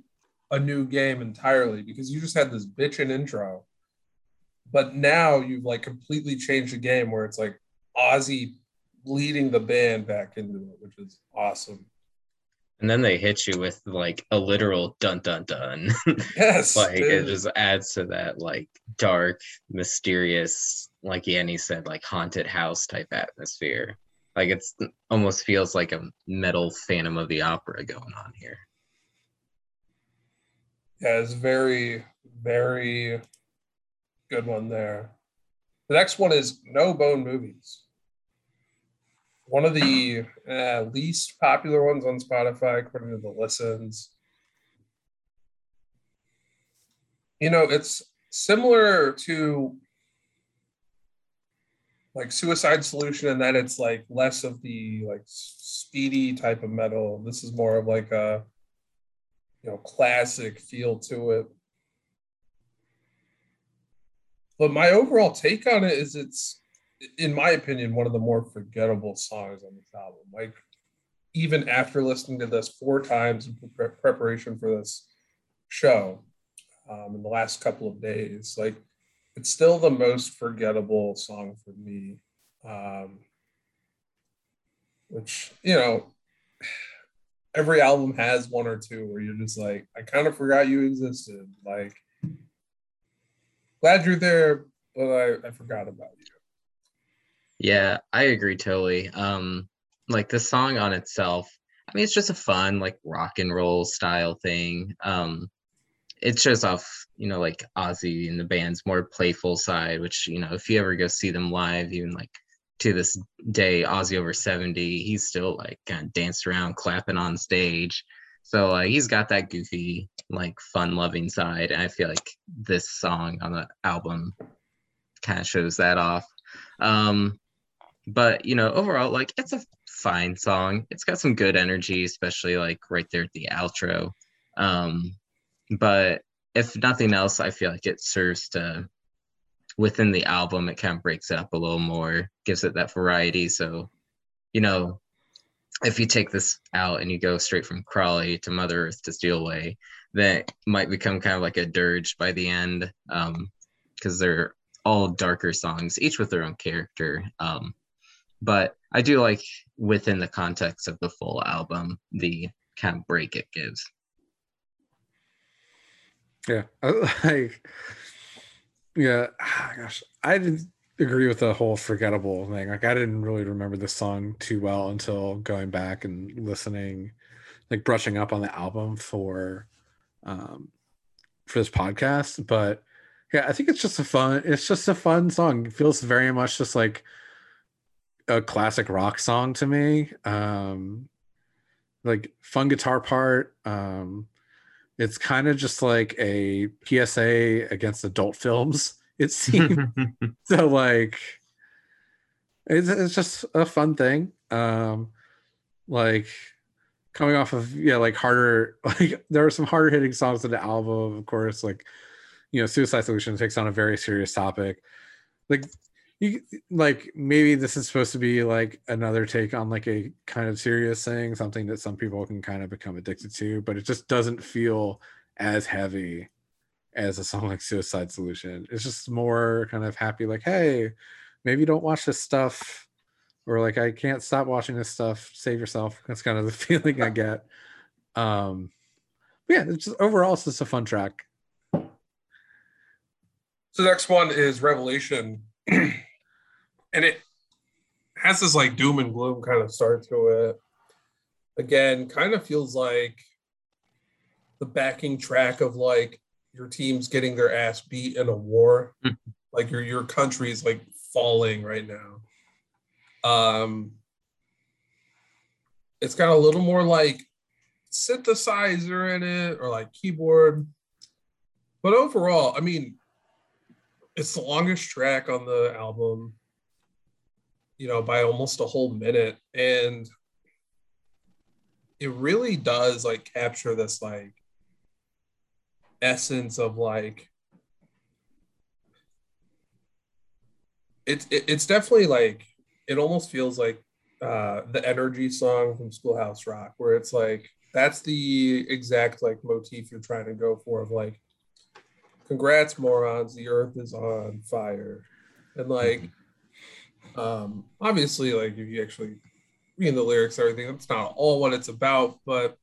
a new game entirely because you just had this bitchin' intro but now you've like completely changed the game where it's like Ozzy leading the band back into it, which is awesome. and then they hit you with like a literal dun dun dun. Yes, like it just adds to that like dark, mysterious, like Yanni said, like haunted house type atmosphere. Like it's almost feels like a metal Phantom of the Opera going on here. yeah, it's very, very good one there. The next one is No Bone Movies. One of the uh, least popular ones on Spotify, according to the listens. You know, it's similar to like Suicide Solution and that it's like less of the like speedy type of metal. This is more of like a you know classic feel to it. But my overall take on it is it's, in my opinion, one of the more forgettable songs on this album. Like, even after listening to this four times in pre- preparation for this show um, in the last couple of days, like, it's still the most forgettable song for me. Um, which, you know, every album has one or two where you're just like, I kind of forgot you existed. Like, glad you're there, but I, I forgot about you. Yeah, I agree totally. Um, like the song on itself, I mean, it's just a fun like rock and roll style thing. Um, it shows off, you know, like Ozzy and the band's more playful side, which you know, if you ever go see them live, even like to this day, Ozzy over 70, he's still like kind of danced around, clapping on stage. So uh, he's got that goofy, like fun loving side. And I feel like this song on the album kind of shows that off. Um, but you know, overall, like it's a fine song. It's got some good energy, especially like right there at the outro. Um, but if nothing else, I feel like it serves to within the album it kind of breaks it up a little more, gives it that variety. So, you know, if you take this out and you go straight from Crawley to Mother Earth to Steal Away, that might become kind of like a dirge by the end. Um, because they're all darker songs, each with their own character. Um, but I do like within the context of the full album, the kind of break it gives. Yeah, like yeah, gosh, I didn't agree with the whole forgettable thing. Like, I didn't really remember the song too well until going back and listening, like brushing up on the album for, um, for this podcast. But yeah, I think it's just a fun. It's just a fun song. It feels very much just like a classic rock song to me. Um, like fun guitar part. Um, it's kind of just like a PSA against adult films. It seems so like it's, it's just a fun thing. Um, like coming off of yeah, like harder like there are some harder hitting songs in the album, of course. Like you know, Suicide Solution takes on a very serious topic. Like you like maybe this is supposed to be like another take on like a kind of serious thing something that some people can kind of become addicted to but it just doesn't feel as heavy as a song like suicide solution. It's just more kind of happy like hey maybe don't watch this stuff or like i can't stop watching this stuff. Save yourself. That's kind of the feeling i get. Um yeah it's just overall it's just a fun track. So next one is revelation and it has this like doom and gloom kind of start to it. Again, kind of feels like the backing track of like your team's getting their ass beat in a war. Hmm. like your your country's like falling right now. Um it's got a little more like synthesizer in it or like keyboard. But overall, I mean, it's the longest track on the album you know, by almost a whole minute. And it really does like capture this like essence of like it's it, it's definitely like it almost feels like uh the energy song from schoolhouse rock where it's like that's the exact like motif you're trying to go for of like congrats morons the earth is on fire and like mm-hmm um, obviously, like if you actually read the lyrics, everything, that's not all what it's about. But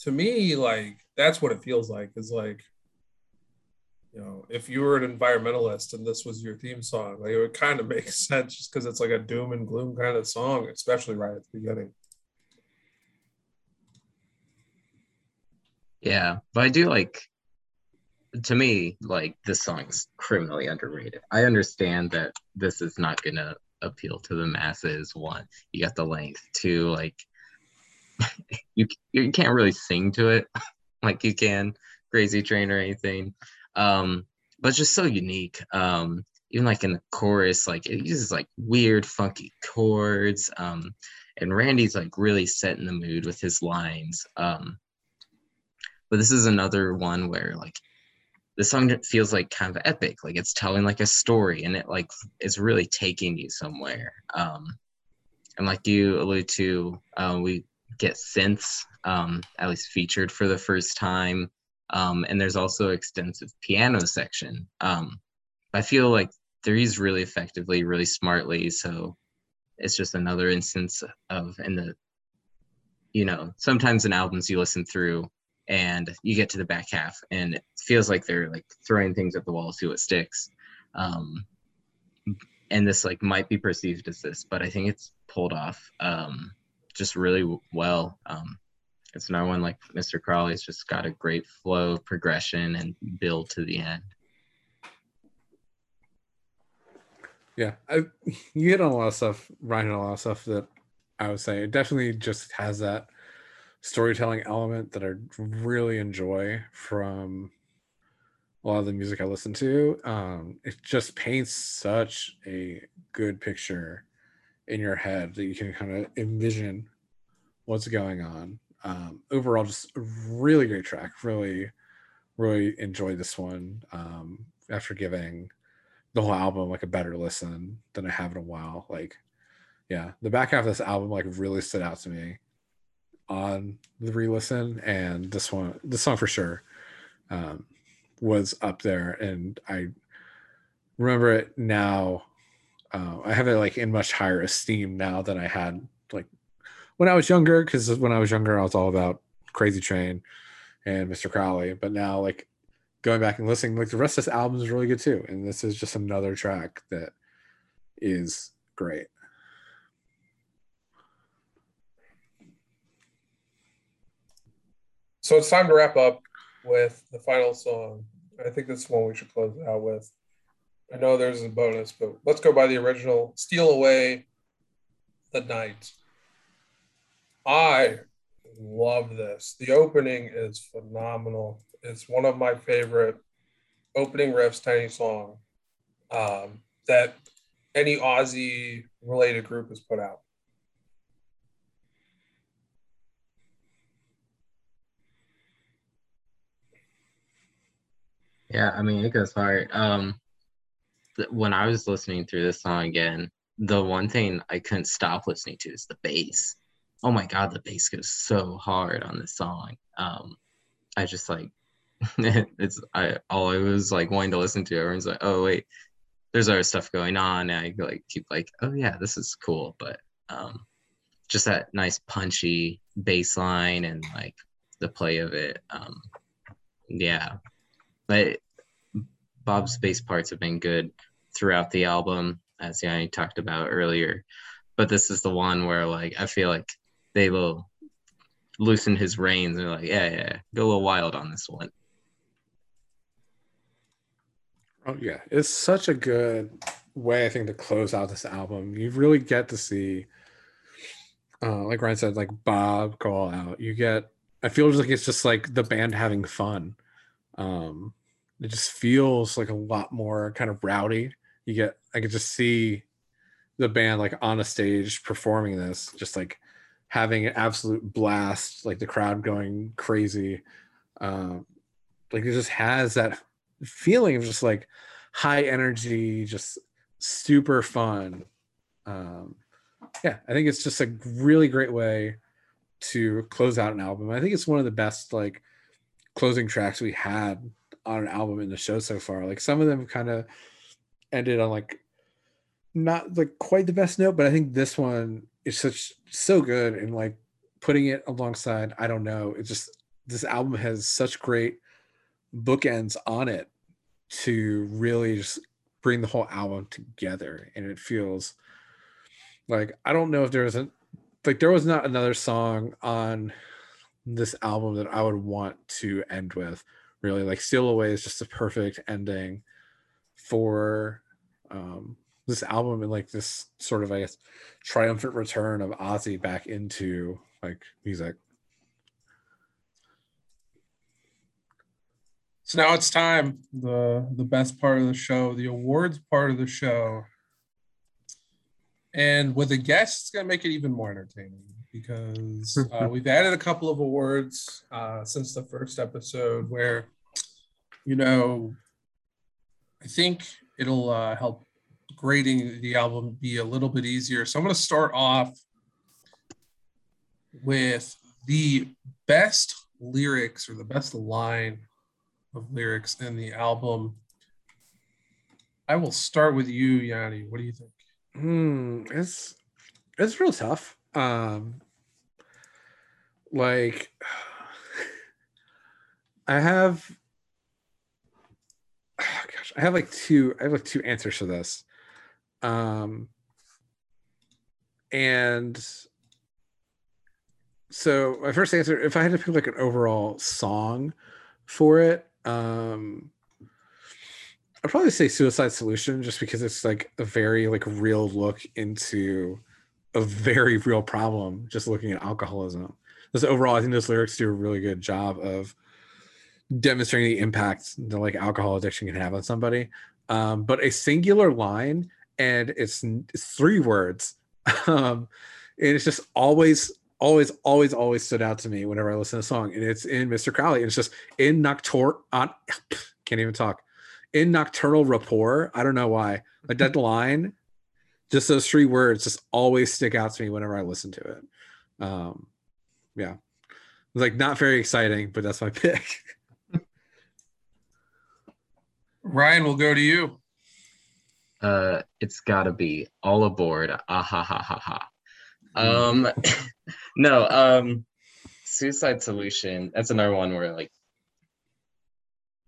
to me, like that's what it feels like. Is like, you know, if you were an environmentalist and this was your theme song, like it would kind of make sense just because it's like a doom and gloom kind of song, especially right at the beginning. Yeah, but I do like to me, like this song's criminally underrated. I understand that this is not gonna appeal to the masses. One, you got the length. Two, like you you can't really sing to it like you can Crazy Train or anything. Um, but it's just so unique. Um, even like in the chorus, like it uses like weird, funky chords. Um, and Randy's like really setting the mood with his lines. Um, but this is another one where like the song feels like kind of epic like it's telling like a story and it like is really taking you somewhere um and like you allude to uh, we get synths um at least featured for the first time um and there's also extensive piano section um I feel like they're really effectively, really smartly. So it's just another instance of in the you know sometimes in albums you listen through and you get to the back half and it feels like they're like throwing things at the wall see what sticks um and this like might be perceived as this but i think it's pulled off um just really well um it's another one like mr crawley's just got a great flow of progression and build to the end Yeah, I, you hit on a lot of stuff. Ryan a lot of stuff that I would say it definitely just has that storytelling element that I really enjoy from a lot of the music I listen to. Um, it just paints such a good picture in your head that you can kind of envision what's going on. Um, overall, just a really great track. Really, really enjoyed this one. Um, after giving the whole album like a better listen than I have in a while. Like, yeah, the back half of this album like really stood out to me on the re-listen, and this one, this song for sure, um, was up there, and I remember it now. Uh, I have it like in much higher esteem now than I had like when I was younger. Because when I was younger, I was all about Crazy Train and Mr. Crowley, but now like going back and listening, like the rest of this album is really good too. And this is just another track that is great. So it's time to wrap up with the final song. I think this is one we should close out with. I know there's a bonus, but let's go by the original Steal Away the Night. I love this. The opening is phenomenal. It's one of my favorite opening riffs to any song um, that any Aussie related group has put out. Yeah, I mean it goes hard. Um, th- when I was listening through this song again, the one thing I couldn't stop listening to is the bass. Oh my god, the bass goes so hard on this song. Um, I just like it's I all I was like wanting to listen to. Everyone's like, oh wait, there's other stuff going on. And I like keep like, oh yeah, this is cool. But um, just that nice punchy bass line and like the play of it. Um, yeah, but Bob's bass parts have been good throughout the album, as Yanni talked about earlier. But this is the one where like I feel like they will loosen his reins and like, yeah, yeah, go a little wild on this one. Oh yeah, it's such a good way I think to close out this album. You really get to see, uh, like Ryan said, like Bob go all out. You get, I feel like it's just like the band having fun. Um, it just feels like a lot more kind of rowdy. You get, I could just see the band like on a stage performing this, just like having an absolute blast, like the crowd going crazy. Um, like it just has that feeling of just like high energy, just super fun. Um, yeah, I think it's just a really great way to close out an album. I think it's one of the best like closing tracks we had on an album in the show so far. Like some of them kind of ended on like not like quite the best note, but I think this one is such so good and like putting it alongside I don't know, it just this album has such great bookends on it to really just bring the whole album together and it feels like i don't know if there isn't like there was not another song on this album that i would want to end with really like steal away is just a perfect ending for um this album and like this sort of i guess triumphant return of ozzy back into like music So now it's time the the best part of the show, the awards part of the show. And with a guest, it's gonna make it even more entertaining because uh, we've added a couple of awards uh, since the first episode where, you know, I think it'll uh, help grading the album be a little bit easier. So I'm gonna start off with the best lyrics or the best line of lyrics in the album. I will start with you, Yanni. What do you think? Hmm, it's it's real tough. Um, like I have, oh gosh, I have like two. I have like two answers for this. Um, and so my first answer, if I had to pick like an overall song for it, um, I'd probably say Suicide Solution, just because it's like a very like real look into a very real problem. Just looking at alcoholism. This overall, I think those lyrics do a really good job of demonstrating the impact that like alcohol addiction can have on somebody. Um, but a singular line, and it's, it's three words, um, and it's just always always, always, always stood out to me whenever I listen to a song. And it's in Mr. Crowley. And it's just in Noctur on can't even talk. In Nocturnal Rapport. I don't know why. But that line, just those three words just always stick out to me whenever I listen to it. Um, yeah. It's like not very exciting, but that's my pick. Ryan, we'll go to you. Uh, it's gotta be all aboard. Ah ha ha ha ha. Um, no, um, Suicide Solution. That's another one where like,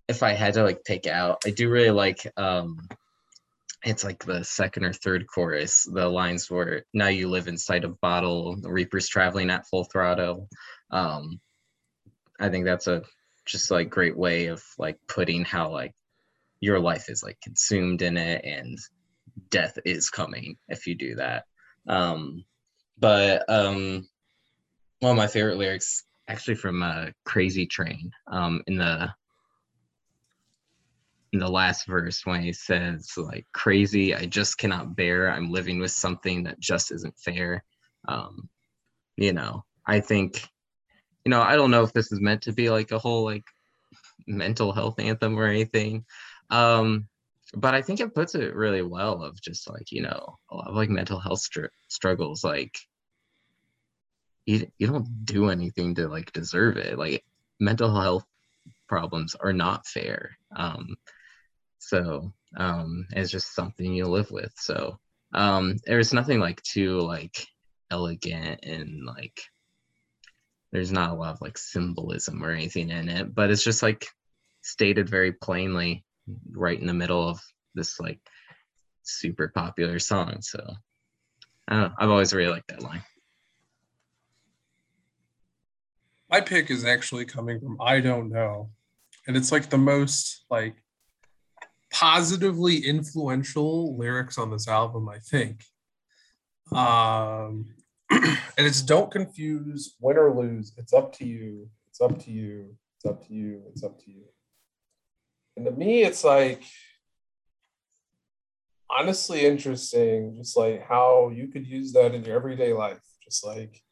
if I had to like pick out, I do really like um, it's like the second or third chorus. The lines where now you live inside a bottle, the Reaper's traveling at full throttle. Um, I think that's a just like great way of like putting how like your life is like consumed in it and death is coming if you do that. Um, but um, one of my favorite lyrics, actually from uh, Crazy Train, um, in the in the last verse when he says like crazy i just cannot bear. I'm living with something that just isn't fair. Um you know i think you know i don't know if this is meant to be like a whole like mental health anthem or anything um but i think it puts it really well of just like you know a lot of like mental health str- struggles like you, you don't do anything to like deserve it. Like mental health problems are not fair. Um so um it's just something you live with. So um there's nothing like too like elegant and like there's not a lot of like symbolism or anything in it but it's just like stated very plainly right in the middle of this like super popular song. So I don't know, i've always really liked that line. My pick is actually coming from I don't know. And it's like the most like positively influential lyrics on this album, I think. Um and it's don't confuse win or lose. It's up to you. It's up to you. It's up to you. It's up to you. And to me, it's like honestly interesting, just like how you could use that in your everyday life. Just like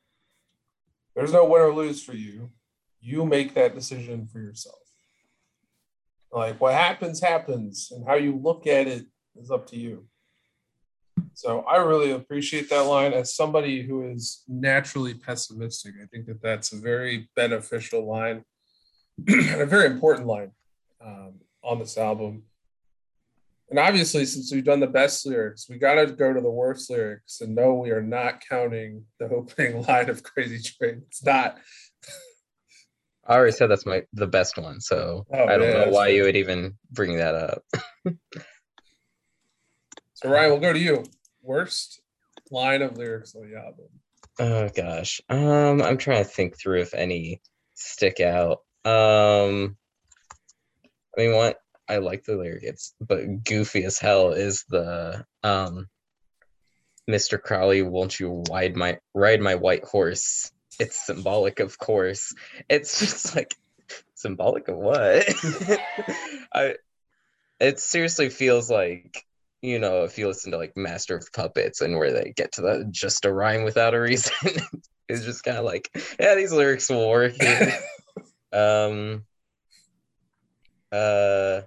there's no win or lose for you. You make that decision for yourself. Like what happens, happens, and how you look at it is up to you. So I really appreciate that line. As somebody who is naturally pessimistic, I think that that's a very beneficial line and a very important line um, on this album. And obviously, since we've done the best lyrics, we got to go to the worst lyrics. And no, we are not counting the opening line of Crazy Train. It's not. I already said that's my the best one, so Oh, I don't yeah, know why you would even bring that up. So Ryan, we'll go to you. Worst line of lyrics on the album. Oh gosh. Um I'm trying to think through if any stick out. Um I mean what I like the lyric it's but goofy as hell is the um Mr. Crowley, won't you ride my ride my white horse? It's symbolic, of course. It's just like symbolic of what? I it seriously feels like you know, if you listen to like Master of Puppets and where they get to the just a rhyme without a reason, it's just kind of like, yeah, these lyrics will work here. um, uh,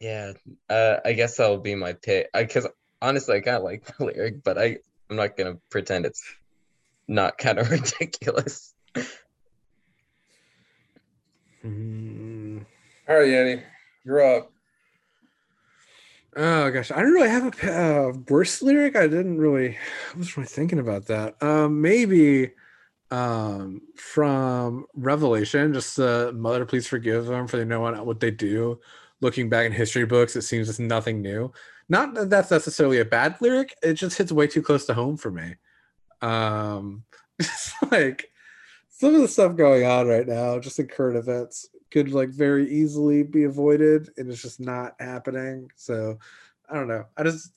yeah, uh, I guess that'll be my pick. Because honestly, I kind of like the lyric, but I I'm not gonna pretend it's not kind of ridiculous. Mm, All right, Yanni, you're up. Oh gosh, I didn't really have a uh, worst lyric. I didn't really. I was really thinking about that. Um, maybe um, from Revelation, just uh, "Mother, please forgive them, for they know not what they do." Looking back in history books, it seems it's nothing new. Not that that's necessarily a bad lyric. It just hits way too close to home for me. Um, it's like some of the stuff going on right now, just in current events, could like very easily be avoided and it's just not happening so i don't know i just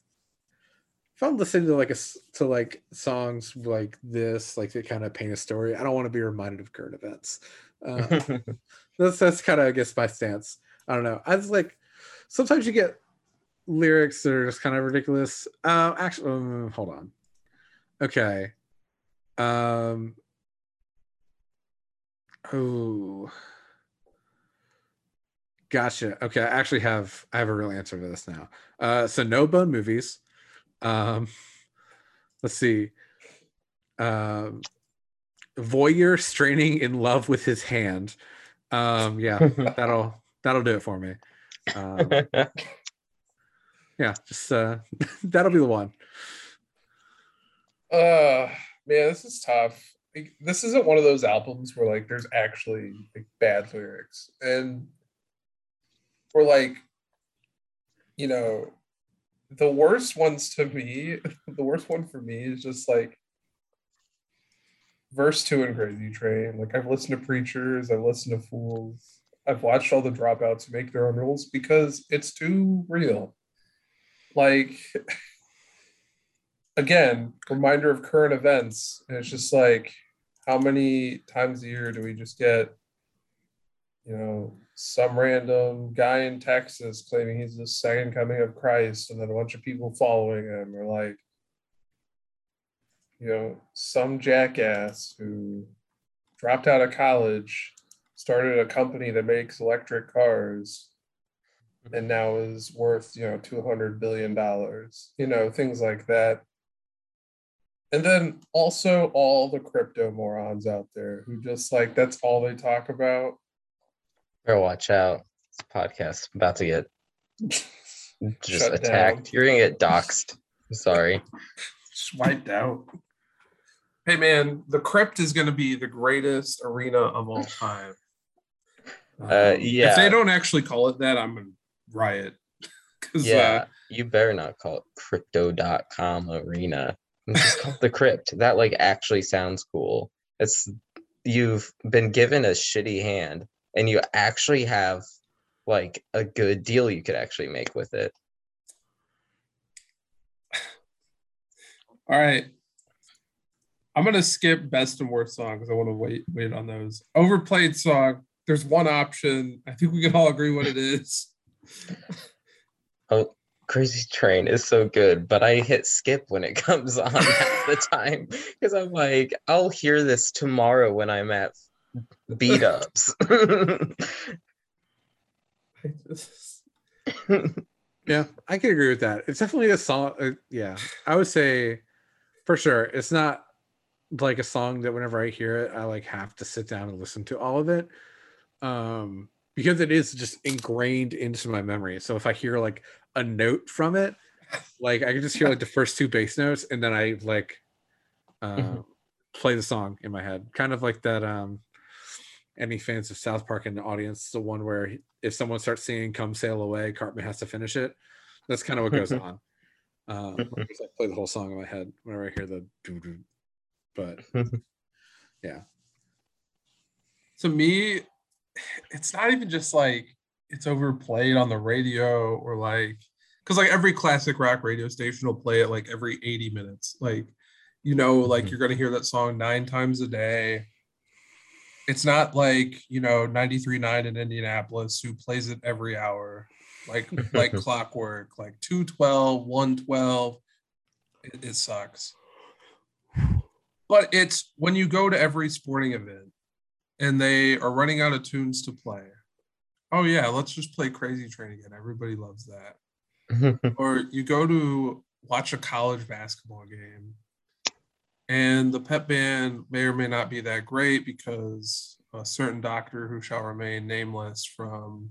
if i'm listening to like a to like songs like this like that kind of paint a story i don't want to be reminded of current events uh, that's that's kind of i guess my stance i don't know i was like sometimes you get lyrics that are just kind of ridiculous uh actually um, hold on okay um oh Gotcha. Okay, I actually have I have a real answer to this now. Uh, so no bone movies. Um, let's see. Um, voyeur straining in love with his hand. Um, yeah, that'll that'll do it for me. Um, yeah, just uh, that'll be the one. Uh, man, this is tough. Like, this isn't one of those albums where like there's actually like bad lyrics and or like you know the worst ones to me the worst one for me is just like verse two in crazy train like i've listened to preachers i've listened to fools i've watched all the dropouts make their own rules because it's too real like again reminder of current events. And it's just like how many times a year do we just get you know some random guy in Texas claiming he's the second coming of Christ, and then a bunch of people following him, or like, you know, some jackass who dropped out of college, started a company that makes electric cars, and now is worth, you know, $200 billion, you know, things like that. And then also all the crypto morons out there who just like that's all they talk about Better watch out. This podcast about to get just Shut attacked. Down. You're gonna get doxxed. sorry. Swiped out. Hey man, the crypt is gonna be the greatest arena of all time. Uh, yeah. If they don't actually call it that, I'm gonna riot. yeah, uh, you better not call it crypto.com arena. Just call the crypt. That like actually sounds cool. It's you've been given a shitty hand and you actually have like a good deal you could actually make with it. All right. I'm gonna skip best and worst song because I want to wait wait on those. Overplayed song. There's one option. I think we can all agree what it is. Oh, Crazy Train is so good, but I hit skip when it comes on half the time because I'm like, I'll hear this tomorrow when I'm at beat ups. yeah, I can agree with that. It's definitely a song. Uh, yeah, I would say for sure. It's not like a song that whenever I hear it, I like have to sit down and listen to all of it. Um, because it is just ingrained into my memory. So if I hear like a note from it, like I can just hear like the first two bass notes and then I like uh, mm-hmm. play the song in my head. Kind of like that um any fans of South Park in the audience, the one where if someone starts singing "Come Sail Away," Cartman has to finish it. That's kind of what goes on. Um, I play the whole song in my head whenever I hear the doo doo. But yeah. To me, it's not even just like it's overplayed on the radio or like because like every classic rock radio station will play it like every 80 minutes. Like, you know, like mm-hmm. you're gonna hear that song nine times a day it's not like you know 93.9 in indianapolis who plays it every hour like like clockwork like 212 112 it, it sucks but it's when you go to every sporting event and they are running out of tunes to play. Oh yeah let's just play crazy train again. Everybody loves that. Or you go to watch a college basketball game and the pep band may or may not be that great because a certain doctor who shall remain nameless from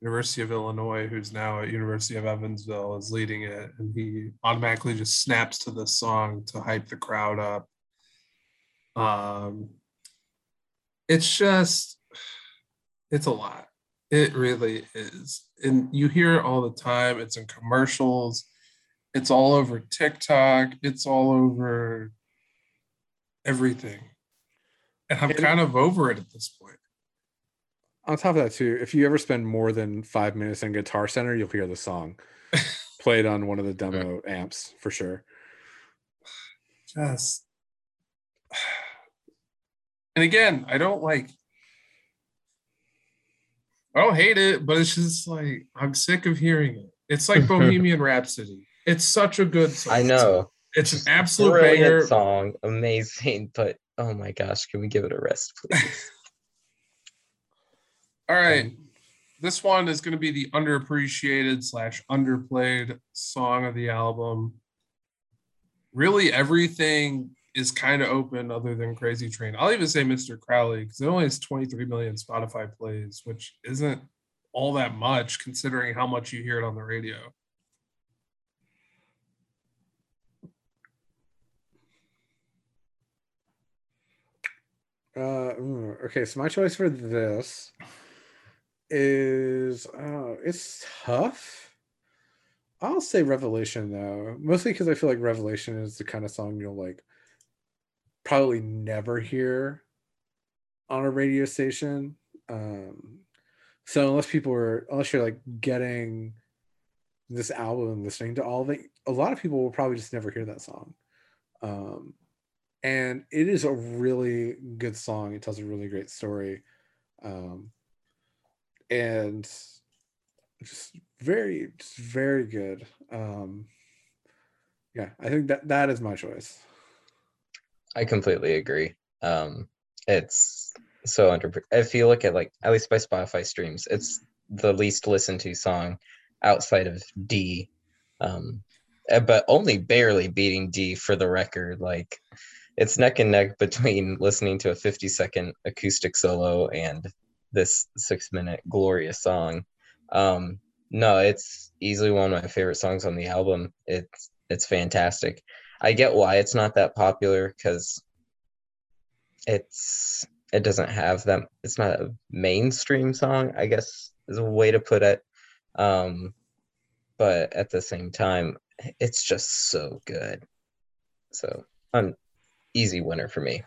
University of Illinois, who's now at University of Evansville, is leading it, and he automatically just snaps to the song to hype the crowd up. Um, it's just, it's a lot. It really is, and you hear it all the time. It's in commercials. It's all over TikTok. It's all over everything, and I'm kind of over it at this point. On top of that, too, if you ever spend more than five minutes in Guitar Center, you'll hear the song played on one of the demo amps for sure. just and again i don't like i don't hate it but it's just like i'm sick of hearing it. It's like bohemian rhapsody. It's such a good song. I know. it's an absolute Brilliant banger. song, amazing, but oh my gosh, can we give it a rest, please? all right. This one is going to be the underappreciated slash underplayed song of the album. Really everything is kind of open other than crazy train i'll even say mr crowley because it only has 23 million spotify plays which isn't all that much considering how much you hear it on the radio Uh, okay, so my choice for this is uh, it's tough. I'll say Revelation though, mostly because I feel like Revelation is the kind of song you'll like probably never hear on a radio station. Um, so unless people are, unless you're like getting this album and listening to all of it, a lot of people will probably just never hear that song. Um, and it is a really good song. It tells a really great story, um, and just very, just very good. Um, yeah, I think that that is my choice. I completely agree. Um, it's so under. If you look at like at least by Spotify streams, it's the least listened to song outside of D, um, eh, but only barely beating D for the record. Like it's neck and neck between listening to a 50 second acoustic solo and this six minute glorious song. Um, no, it's easily one of my favorite songs on the album. It's it's fantastic. I get why it's not that popular because it's it doesn't have them. It's not a mainstream song, I guess is a way to put it. Um, but at the same time, it's just so good. So an easy winner for me.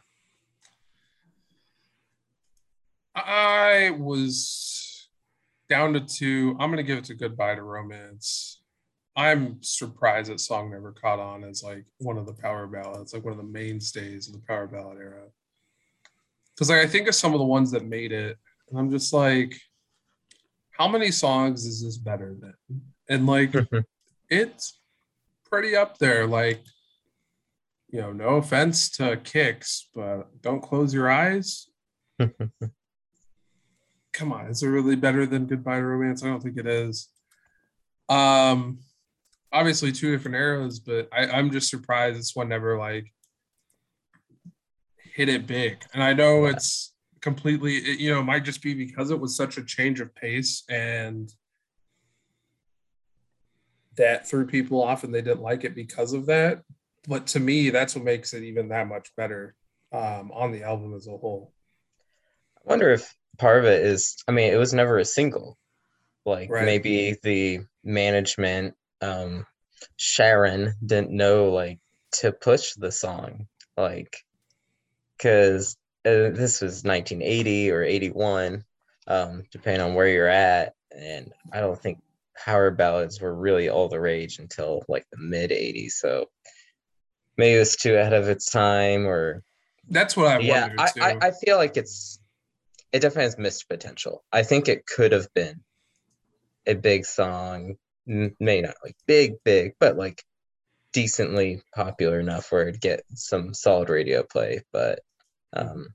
i was down to two i'm to give it to goodbye to romance i'm surprised that song never caught on as like one of the power ballads like one of the mainstays of the power ballad era. Because like i think of some of the ones that made it and i'm just like how many songs is this better than? And like it's pretty up there like you know no offense to Kix but don't close your eyes? Come on is it really better than goodbye to romance? I don't think it is. Um obviously two different eras but I, i'm just surprised this one never like hit it big and i know it's completely it, you know it might just be because it was such a change of pace and that threw people off and they didn't like it because of that but to me that's what makes it even that much better um, on the album as a whole I wonder if part of it is, I mean, it was never a single. Like Right. maybe the management, um, Sharon didn't know like to push the song, like, because uh, this was 1980 or 81, um, depending on where you're at, and I don't think power ballads were really all the rage until like the mid 80s. So maybe it was too ahead of its time, or that's what i yeah I, too I i feel like it's it definitely has missed potential i think it could have been a big song may not like big big but like decently popular enough where it'd get some solid radio play but um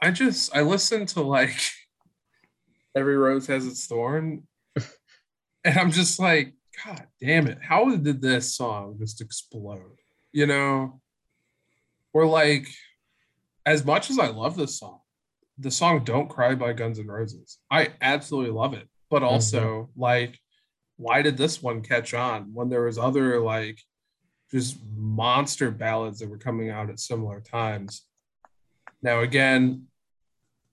I just I listened to like every rose has its thorn, and I'm just like, God damn it! How did this song just explode? You know, or like, as much as I love this song, the song "Don't Cry" by Guns N' Roses, I absolutely love it. but also like why did this one catch on when there was other like just monster ballads that were coming out at similar times? Now again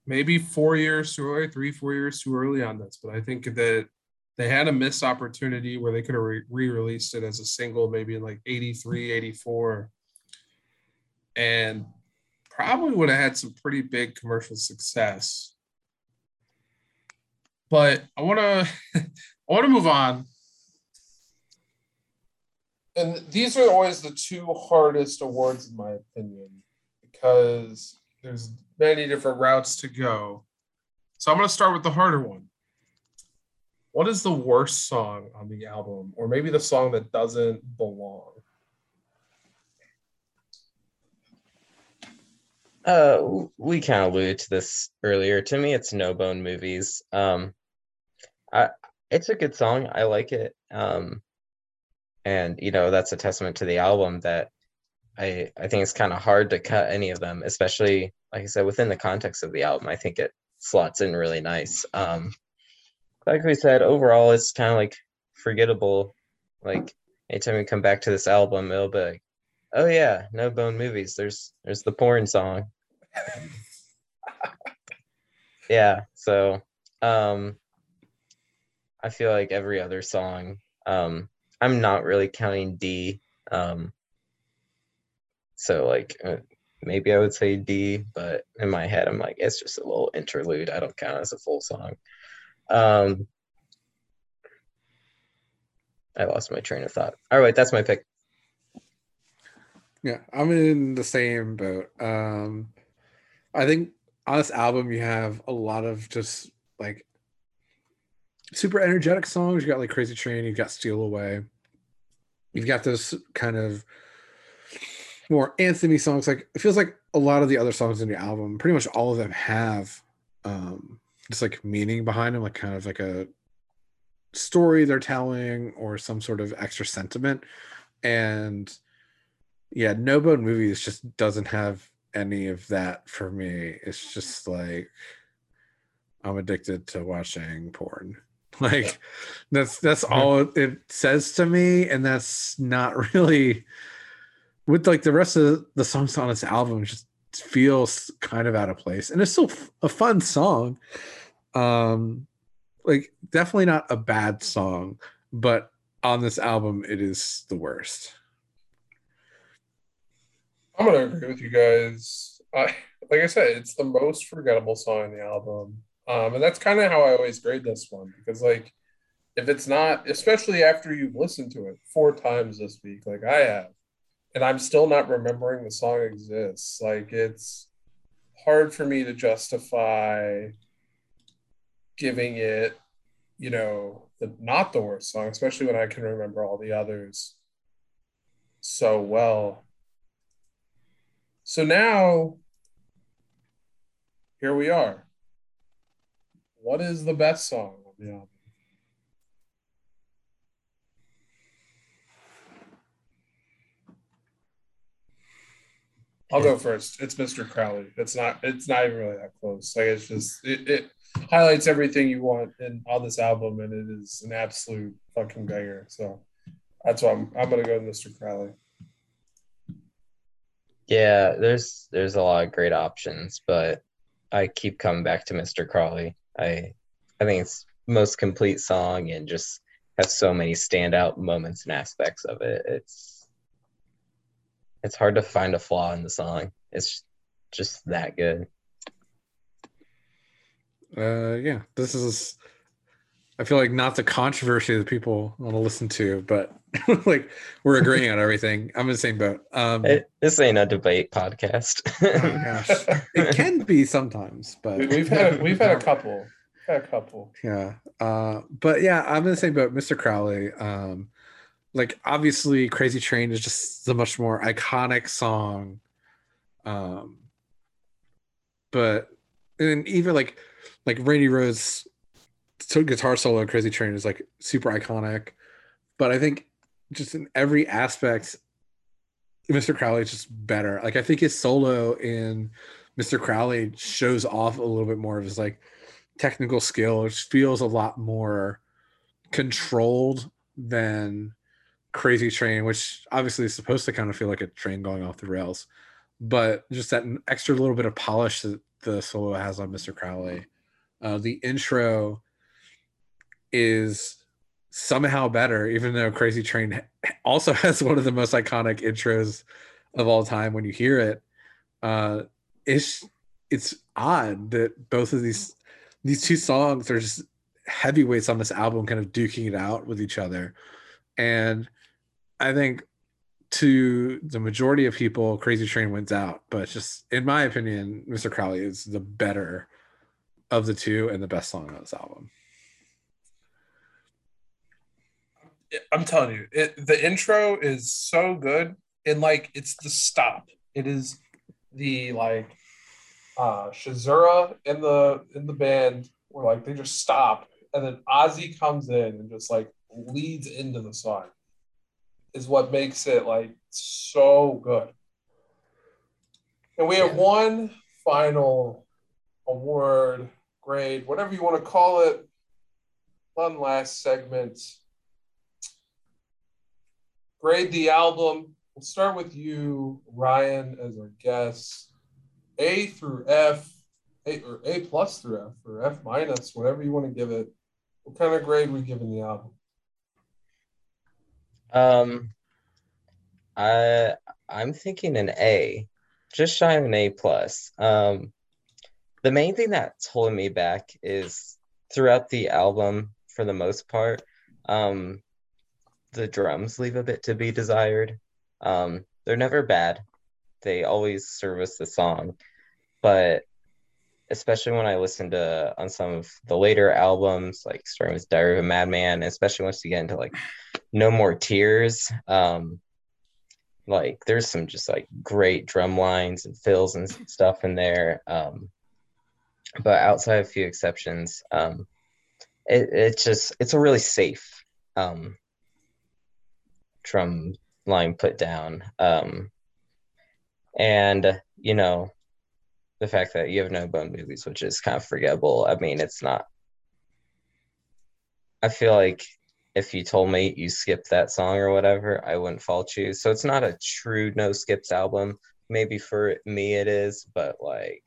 maybe four years too early three four years too early on this but i think that they had a missed opportunity where they could have re-released it as a single maybe in like 83 84 and probably would have had some pretty big commercial success. But i want to i want to move on and these are always the two hardest awards in my opinion because there's many different routes to go so i'm going to start with the harder one what is the worst song on the album or maybe the song that doesn't belong Uh, we kind of alluded to this earlier. To me, it's No Bone Movies. Um, I it's a good song. I like it. Um, and you know that's a testament to the album that I I think it's kind of hard to cut any of them, especially like I said within the context of the album. I think it slots in really nice. Um, like we said, overall, it's kind of like forgettable. Like anytime we come back to this album, it'll be like, oh yeah, no bone movies. There's there's the porn song. yeah, so um I feel like every other song, um, I'm not really counting D. Um so like uh, maybe I would say D, but in my head I'm like it's just a little interlude. I don't count as a full song. Um I lost my train of thought. All right, that's my pick. Yeah, I'm in the same boat. Um, I think on this album you have a lot of just like super energetic songs. You got like Crazy Train, you've got Steal Away. You've got those kind of more anthemy songs. Like it feels like a lot of the other songs in the album, pretty much all of them have um just like meaning behind them, like kind of like a story they're telling or some sort of extra sentiment. And yeah, No Bone Movies just doesn't have any of that for me. It's just like I'm addicted to watching porn. Like that's that's all it says to me, and that's not really with like the rest of the songs on this album. Just feels kind of out of place, and it's still a fun song. Um, like definitely not a bad song, but on this album, it is the worst. I'm gonna agree with you guys. I like I said, it's the most forgettable song in the album, um, and that's kind of how I always grade this one because like if it's not, especially after you've listened to it four times this week, like I have, and I'm still not remembering the song exists, like it's hard for me to justify giving it, you know, the not the worst song, especially when I can remember all the others so well. So now, here we are. What is the best song on the album? I'll go first. It's Mr. Crowley. It's not. It's not even really that close. Like it's just it, it highlights everything you want in on this album, and it is an absolute fucking banger. So that's why I'm. I'm gonna go Mr. Crowley. Yeah, there's there's a lot of great options, but I keep coming back to Mr. Crowley. I I think it's most complete song and just has so many standout moments and aspects of it. It's it's hard to find a flaw in the song. It's just that good. Uh yeah, this is I feel like not the controversy that people want to listen to, but like we're agreeing on everything. I'm in the same boat. Um, it, this ain't a debate podcast. oh gosh, it can be sometimes, but we've had we've had a couple, had a couple. Yeah, uh, but yeah, I'm in the same boat. Mr. Crowley. Um, like obviously, Crazy Train is just the much more iconic song. Um, but and even like like Randy Rhoads guitar solo Crazy Train is like super iconic. But I think just in every aspect, Mr. Crowley is just better. Like I think his solo in Mr. Crowley shows off a little bit more of his like technical skill. It feels a lot more controlled than Crazy Train, which obviously is supposed to kind of feel like a train going off the rails, but just that extra little bit of polish that the solo has on Mr. Crowley. Uh, the intro is somehow better, even though Crazy Train also has one of the most iconic intros of all time. When you hear it, uh, it's it's odd that both of these these two songs are just heavyweights on this album, kind of duking it out with each other, and I think to the majority of people, Crazy Train wins out. But just in my opinion, Mr. Crowley is the better of the two and the best song on this album. I'm telling you, it, the intro is so good, and like it's the stop. It is the like uh caesura in the in the band where like they just stop, and then Ozzy comes in and just like leads into the song. Is what makes it like so good. And we have one final award, grade, whatever you want to call it. One last segment grade the album. We'll start with you, Ryan, as our guest. A through F, A or A plus through F, or F minus, whatever you want to give it. What kind of grade we giving the album? Um, I I'm thinking an A, just shy of an A plus. Um, the main thing that's holding me back is throughout the album, for the most part, um, the drums leave a bit to be desired. Um, they're never bad. They always service the song, but especially when I listen to on some of the later albums, like starting with Diary of a Madman, especially once you get into like No More Tears, um, like there's some just like great drum lines and fills and stuff in there. Um, but outside a few exceptions, um, it, it's just it's a really safe um, drum line put down. Um, and you know, the fact that you have no bone movies, which is kind of forgettable. I mean, it's not. I feel like if you told me you skipped that song or whatever, I wouldn't fault you. So it's not a true no skips album. Maybe for me it is, but like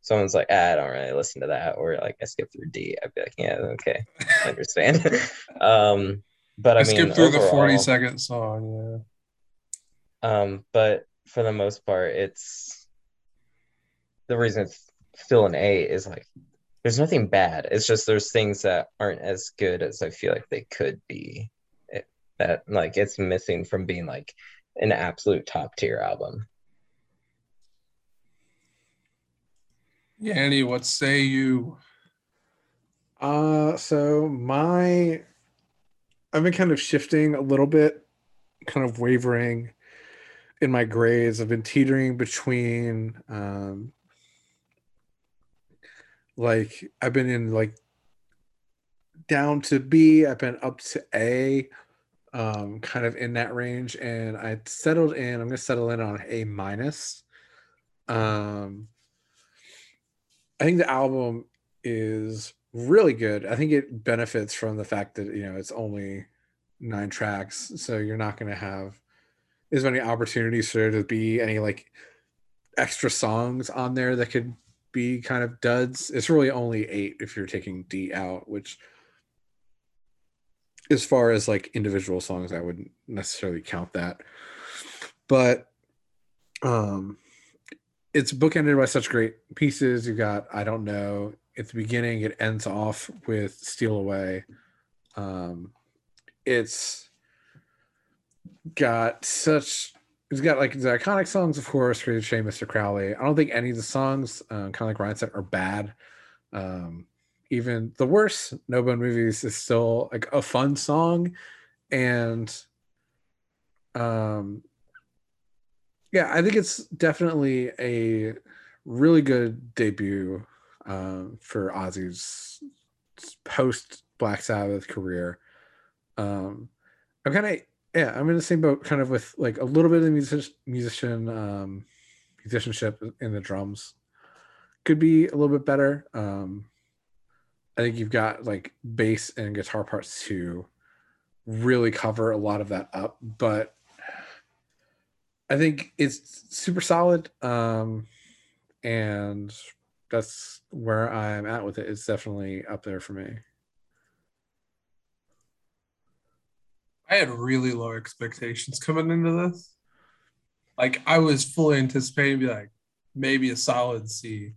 someone's like, ah, I don't really listen to that, or like I skip through D, I'd be like, yeah, okay, I understand. um, but I, I mean, skipped through overall, the forty second song. Yeah. Um, but for the most part, it's the reason it's still an A is like there's nothing bad. It's just there's things that aren't as good as I feel like they could be. It, that like it's missing from being like an absolute top tier album. Yannie, what say you? Uh, so my I've been kind of shifting a little bit, kind of wavering in my grades. I've been teetering between um like I've been in like down to B, I've been up to A, um, kind of in that range, and I settled in. I'm gonna settle in on A minus. Um, I think the album is really good. I think it benefits from the fact that you know it's only nine tracks, so you're not going to have as many opportunities for there to be any like extra songs on there that could be kind of duds. It's really only eight if you're taking D out, which as far as like individual songs, I wouldn't necessarily count that. But um it's bookended by such great pieces. You've got I don't know at the beginning it ends off with steal away. Um it's got such it's got like the iconic songs of course for Shane mr crowley. I don't think any of the songs uh, kind of like ryan said are bad. Um even the worst no bone movies is still like a fun song. And um yeah i think it's definitely a really good debut um, for Ozzy's post Black Sabbath career. Um, I'm kind of yeah, I'm in the same boat, kind of with like a little bit of music, musician um, musicianship in the drums. Could be a little bit better. Um, I think you've got like bass and guitar parts to really cover a lot of that up, but I think it's super solid. Um, and that's where I'm at with it. It's definitely up there for me. I had really low expectations coming into this. Like I was fully anticipating be like maybe a solid C.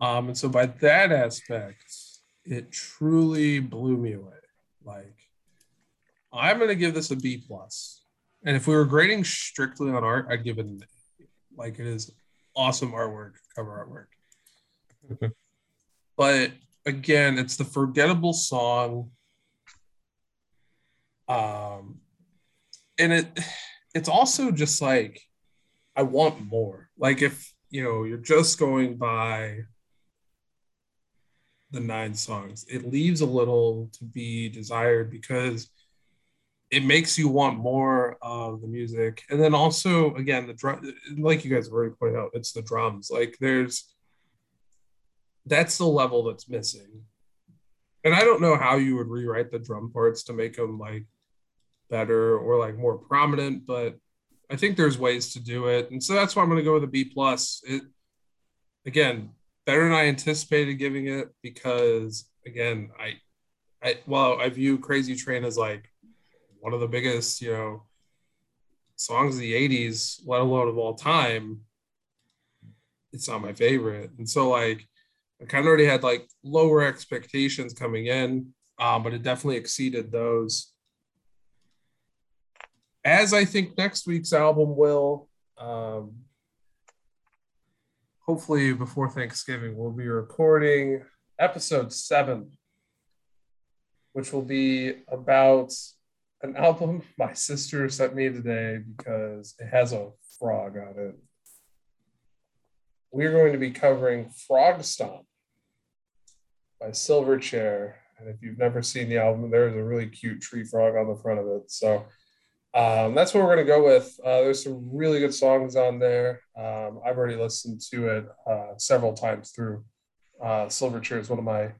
Um, and so by that aspect, it truly blew me away. Like I'm gonna give this a B plus. And if we were grading strictly on art, I'd give it an A. Like it is awesome artwork, cover artwork. but again, it's the forgettable song. Um and it it's also just like I want more. Like if you know you're just going by the nine songs, it leaves a little to be desired because it makes you want more of the music. And then also, again, the drum, like you guys have already pointed out, it's the drums. Like there's that's the level that's missing. And I don't know how you would rewrite the drum parts to make them like better or like more prominent, but I think there's ways to do it. And so that's why I'm going to go with a B plus. It again, better than I anticipated giving it because again, I I well, I view Crazy Train as like one of the biggest, you know, songs of the 80s, let alone of all time. It's not my favorite. And so like I kind of already had like lower expectations coming in, um, but it definitely exceeded those. As I think next week's album will, um, hopefully before Thanksgiving, we'll be recording episode seven, which will be about an album my sister sent me today because it has a frog on it. We're going to be covering Frogstomp by Silverchair. And if you've never seen the album, there's a really cute tree frog on the front of it. So um, that's what we're going to go with. Uh, there's some really good songs on there. Um, I've already listened to it uh, several times through. Uh, Silverchair is one of my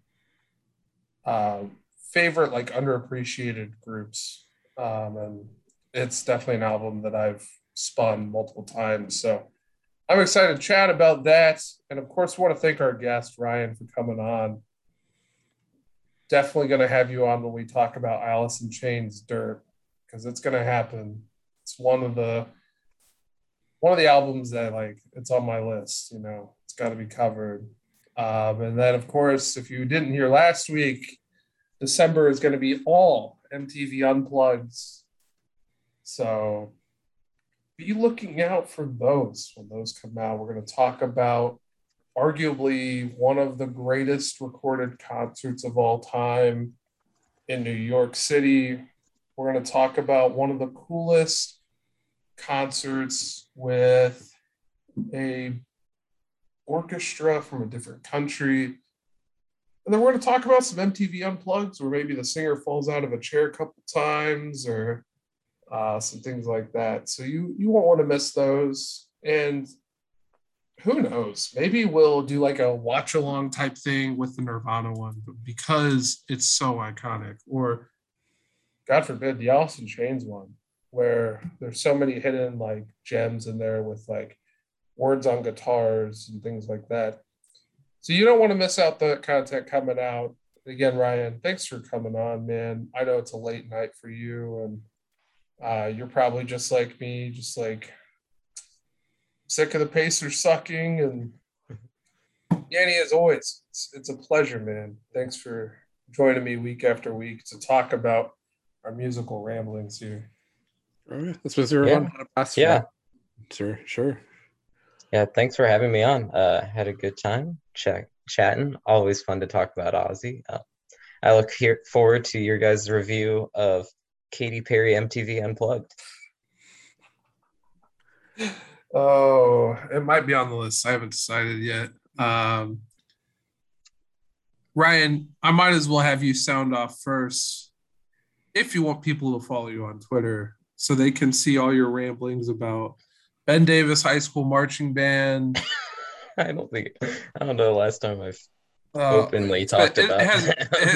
uh, favorite, like underappreciated groups um, and it's definitely an album that I've spun multiple times. So I'm excited to chat about that. And of course, want to thank our guest, Ryan, for coming on. Definitely going to have you on when we talk about Alice in Chains Dirt, because it's going to happen. It's one of the one of the albums that like it's on my list. You know, it's got to be covered. Um, and then, of course, if you didn't hear last week, December is going to be all MTV Unplugged. So be looking out for those when those come out. We're going to talk about arguably one of the greatest recorded concerts of all time in New York City. We're going to talk about one of the coolest concerts with a orchestra from a different country and then we're going to talk about some MTV unplugs where maybe the singer falls out of a chair a couple times, or uh, some things like that. So you you won't want to miss those. And who knows? Maybe we'll do like a watch along type thing with the Nirvana one, because it's so iconic. Or, God forbid, the in Chains one, where there's so many hidden like gems in there with like words on guitars and things like that. So you don't want to miss out the content coming out. Again, Ryan, thanks for coming on, man. I know it's a late night for you, and uh, you're probably just like me, just like sick of the Pacers sucking. And Yannie, as always, it's, it's a pleasure, man. Thanks for joining me week after week to talk about our musical ramblings here. Oh, yeah. This was your yeah. Yeah. Sure, sure. Yeah, thanks for having me on. Uh, had a good time ch- chatting. Always fun to talk about Ozzy. Uh, I look here forward to your guys' review of Katy Perry MTV Unplugged. Oh, it might be on the list. I haven't decided yet. Um, Ryan, I might as well have you sound off first if you want people to follow you on Twitter so they can see all your ramblings about Ben Davis High School Marching Band. I don't think I don't know the last time I've Uh, openly talked it, about. It has,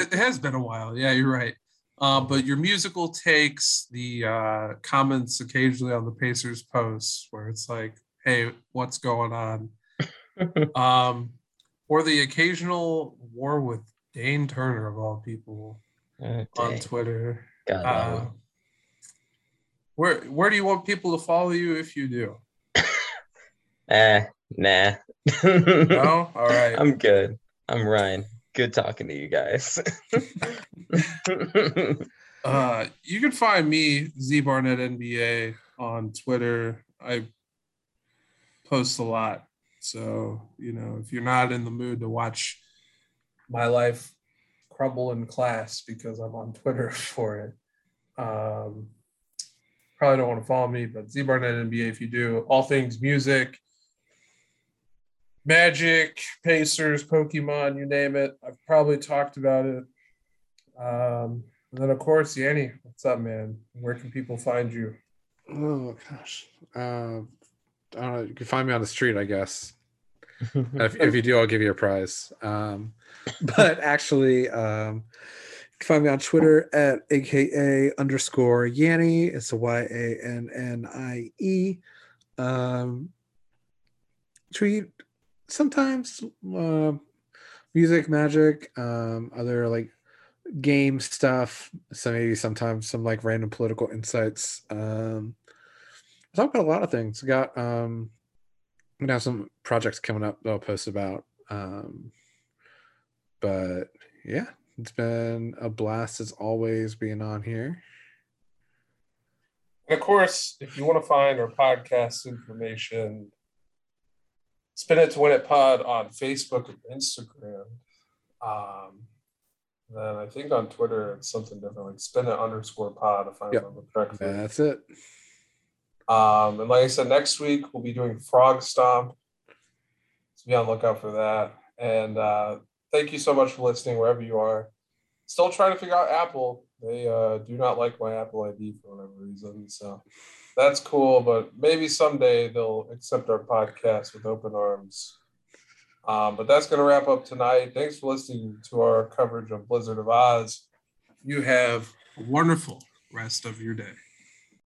it has been a while. Yeah, you're right. Uh, but your musical takes, the uh, comments occasionally on the Pacers posts, where it's like, "Hey, what's going on?" um, or the occasional war with Dane Turner of all people Oh, on. Twitter. God Uh. Where where do you want people to follow you if you do? Eh, nah. No, all right. I'm good. I'm Ryan. Good talking to you guys. Uh, you can find me Z Barnett NBA on Twitter. I post a lot, so you know if you're not in the mood to watch my life crumble in class because I'm on Twitter for it, um, probably don't want to follow me. But Z Barnett NBA, if you do, all things music, Magic, Pacers, Pokemon, you name it. I've probably talked about it. Um, and then of course, Yannie, what's up, man? Where can people find you? Oh gosh. Uh, I don't know. You can find me on the street, I guess. if, if you do, I'll give you a prize. Um, but actually, um, you can find me on Twitter at aka underscore Yannie. It's a Y A N N I E. Um, tweet sometimes uh, music, magic, um, other like game stuff. So maybe sometimes some like random political insights. Um, I talk about a lot of things. Got um, I'm gonna have some projects coming up that I'll post about. Um, but yeah, it's been a blast as always being on here. And of course, if you want to find our podcast information, spin it to win it pod on Facebook and Instagram. Um, then I think on Twitter it's something different, like spin it underscore pod if I Yep. remember correctly. That's it. Um, and like I said, next week we'll be doing Frogstomp. So be on the lookout for that. And uh, thank you so much for listening wherever you are. Still trying to figure out Apple. They uh, do not like my Apple ID for whatever reason. So that's cool, but maybe someday they'll accept our podcast with open arms. Um, but that's going to wrap up tonight. Thanks for listening to our coverage of Blizzard of Ozz. You have a wonderful rest of your day.